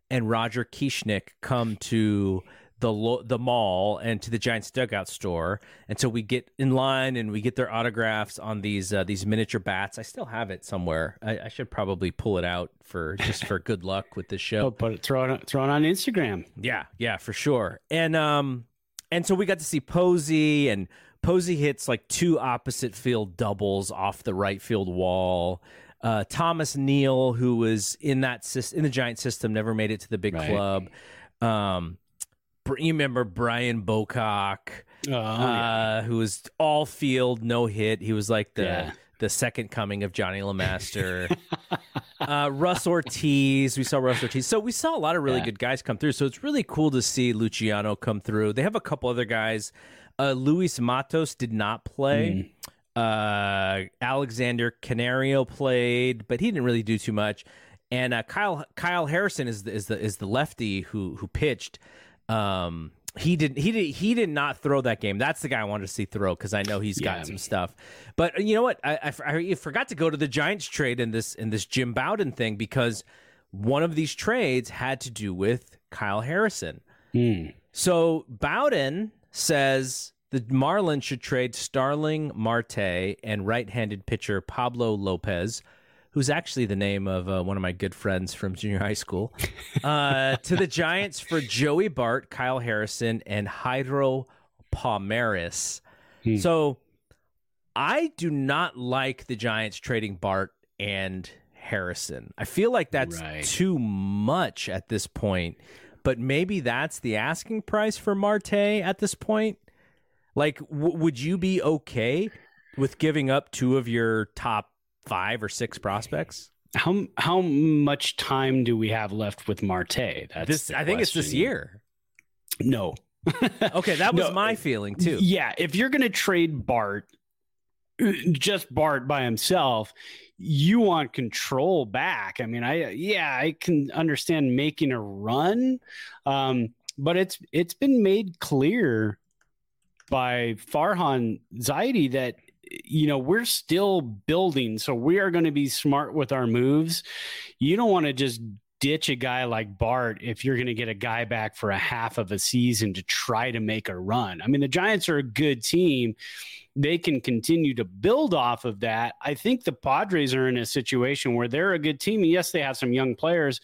and Roger Kieschnick come to the lo- the mall and to the Giants dugout store, and so we get in line and we get their autographs on these uh, these miniature bats. I still have it somewhere. I, I should probably pull it out for just for good luck with this show. oh, put it throw it on- throw it on Instagram. Yeah, yeah, for sure. And um and so we got to see Posey and Posey hits like two opposite field doubles off the right field wall. Uh, Thomas Neal, who was in that in the Giant system, never made it to the big Right. club. Um, you remember Brian Bocock, Oh, uh, who was all field, no hit. He was like the Yeah. the second coming of Johnnie LeMaster. uh, Russ Ortiz, we saw Russ Ortiz. So we saw a lot of really Yeah. good guys come through. So it's really cool to see Luciano come through. They have a couple other guys. Uh, Luis Matos did not play. Uh, Alexander Canario played, but he didn't really do too much. And uh, Kyle Kyle Harrison is the, is the is the lefty who who pitched. Um, he did he did he did not throw that game. That's the guy I wanted to see throw because I know he's Yeah. got some stuff. But uh, you know what? I, I, I forgot to go to the Giants trade in this in this Jim Bowden thing because one of these trades had to do with Kyle Harrison. Hmm. So Bowden says the Marlins should trade Starling Marte and right-handed pitcher Pablo Lopez, who's actually the name of uh, one of my good friends from junior high school, uh, to the Giants for Joey Bart, Kyle Harrison, and Jairo Pomares. Hmm. So I do not like the Giants trading Bart and Harrison. I feel like that's Right. too much at this point. But maybe that's the asking price for Marte at this point. Like, w- would you be okay with giving up two of your top five or six prospects? How how much time do we have left with Marte? That's this, I think it's this year. No. Okay, that was No, my feeling too. Yeah, if you're going to trade Bart, just Bart by himself, you want control back. I mean, I yeah, I can understand making a run, um, but it's it's been made clear by Farhan Zaidi that you know we're still building, so we are going to be smart with our moves. You don't want to just ditch a guy like Bart if you're going to get a guy back for a half of a season to try to make a run. I mean, the Giants are a good team. They can continue to build off of that. I think the Padres are in a situation where they're a good team. Yes, they have some young players,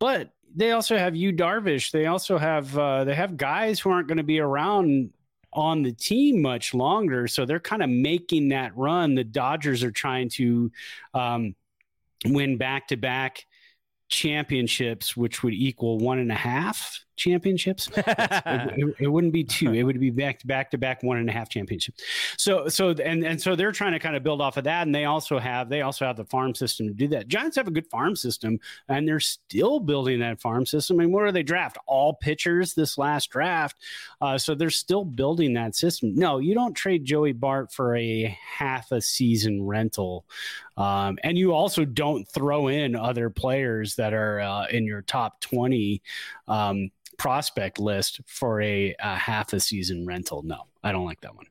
but they also have Yu Darvish. They also have uh, they have guys who aren't going to be around on the team much longer. So they're kind of making that run. The Dodgers are trying to um, win back to back championships, which would equal one and a half championships. it, it- wouldn't be two; it would be back to back to back one and a half championships. So, so and and so they're trying to kind of build off of that, and they also have they also have the farm system to do that. Giants have a good farm system, and they're still building that farm system. I And what do they draft? All pitchers this last draft, uh, so they're still building that system. No, you don't trade Joey Bart for a half a season rental. Um, and you also don't throw in other players that are uh, in your top 20 um, prospect list for a, a half a season rental. No, I don't like that one.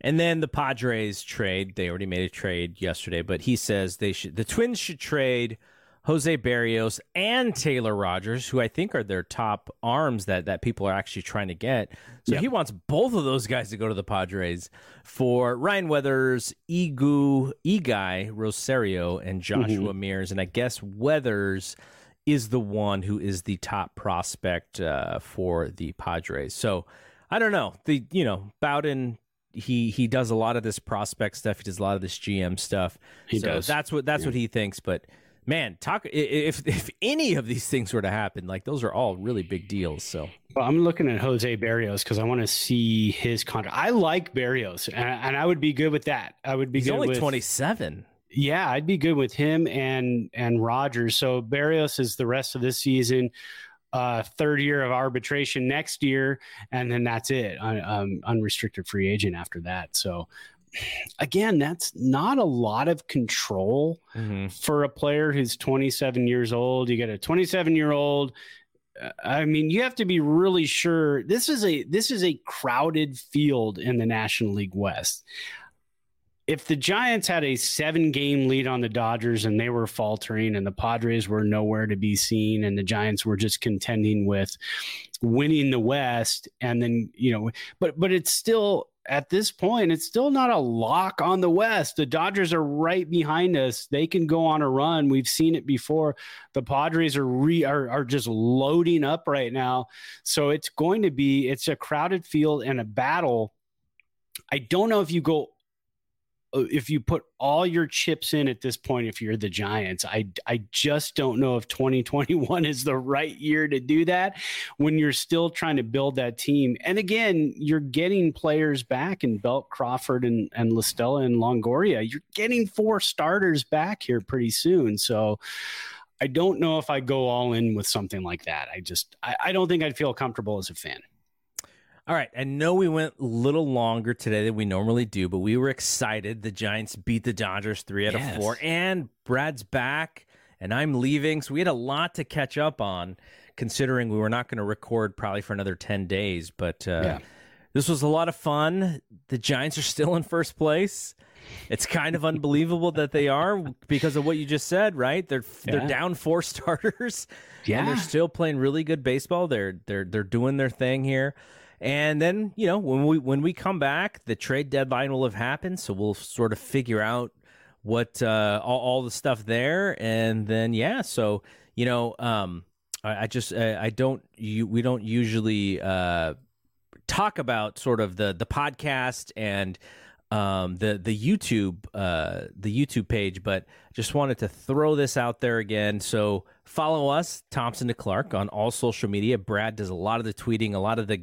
And then the Padres trade. They already made a trade yesterday, but he says they should. The Twins should trade Jose Berrios and Taylor Rogers, who I think are their top arms that that people are actually trying to get. So Yep. he wants both of those guys to go to the Padres for Ryan Weathers, Igu, Igai, Rosario, and mm-hmm. Joshua Mears. And I guess Weathers is the one who is the top prospect uh, for the Padres. So I don't know. The you know Bowden he he does a lot of this prospect stuff. He does a lot of this GM stuff. He so does. That's what that's what he thinks. But man, talk if if any of these things were to happen, like those are all really big deals. So Well, I'm looking at Jose Berrios because I want to see his contract. I like Berrios, and, and I would be good with that. I would be he's good only with twenty seven. Yeah, I'd be good with him and and Rogers. So Berrios is the rest of this season, uh, third year of arbitration next year, and then that's it. Um, unrestricted free agent after that. So again, that's not a lot of control for a player who's 27 years old. You get a 27 year old. uh, I mean, you have to be really sure. This is a this is a crowded field in the National League West if the Giants had a seven game lead on the Dodgers and they were faltering and the Padres were nowhere to be seen and the Giants were just contending with winning the West and then, you know, but but it's still at this point, it's still not a lock on the West. The Dodgers are right behind us. They can go on a run. We've seen it before. The Padres are re are, are just loading up right now. So it's going to be it's a crowded field and a battle. I don't know if you go Uh, if you put all your chips in at this point if you're the giants i i just don't know if 2021 is the right year to do that when you're still trying to build that team. And again you're getting players back in belt crawford and and La Stella and longoria. You're getting four starters back here pretty soon. So i don't know if i go all in with something like that. I just i, I don't think i'd feel comfortable as a fan All right. I know we went a little longer today than we normally do, but we were excited. The Giants beat the Dodgers three out Yes. of four, and Brad's back, and I'm leaving. So we had a lot to catch up on, considering we were not going to record probably for another 10 days. But uh, Yeah. this was a lot of fun. The Giants are still in first place. It's kind of unbelievable that they are because of what you just said, right? They're they're down four starters. And they're still playing really good baseball. They're they're they're doing their thing here. And then, you know, when we when we come back, the trade deadline will have happened, so we'll sort of figure out what uh all, all the stuff there and then yeah, so, you know, um I, I just I, I don't you we don't usually uh talk about sort of the the podcast and um, the the YouTube uh, the YouTube page, but just wanted to throw this out there again. So follow us, Thompson to Clark, on all social media. Brad does a lot of the tweeting, a lot of the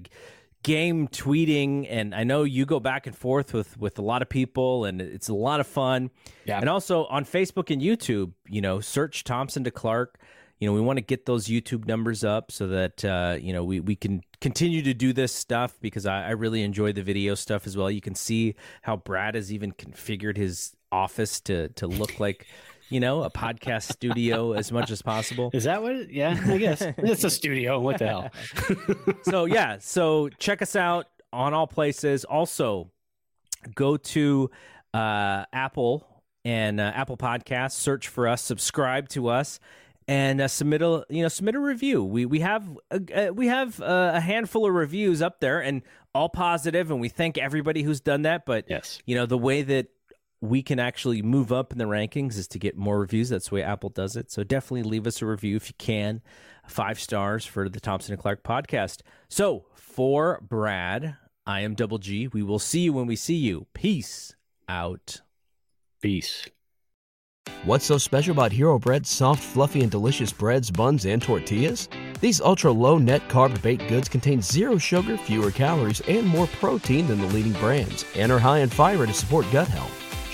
game tweeting, and I know you go back and forth with with a lot of people, and it's a lot of fun. Yeah. And also on Facebook and YouTube, you know, search Thompson to Clark you know, we want to get those YouTube numbers up so that uh, you know we we can continue to do this stuff because I, I really enjoy the video stuff as well. You can see how Brad has even configured his office to to look like you know, a podcast studio as much as possible. Is that what? It, yeah, I guess it's a studio. What the hell? so yeah, so check us out on all places. Also, go to uh, Apple and uh, Apple Podcasts. Search for us. Subscribe to us and uh, submit a you know submit a review. We we have a, uh, we have uh, a handful of reviews up there, and all positive, and we thank everybody who's done that. But yes, you know the way that we can actually move up in the rankings is to get more reviews. That's the way Apple does it. So definitely leave us a review if you can. Five stars for the Thompson and Clark podcast. So for Brad, I am Double G. We will see you when we see you. Peace out. Peace. What's so special about Hero Bread's soft, fluffy, and delicious breads, buns, and tortillas? These ultra low net carb baked goods contain zero sugar, fewer calories, and more protein than the leading brands, and are high in fiber to support gut health.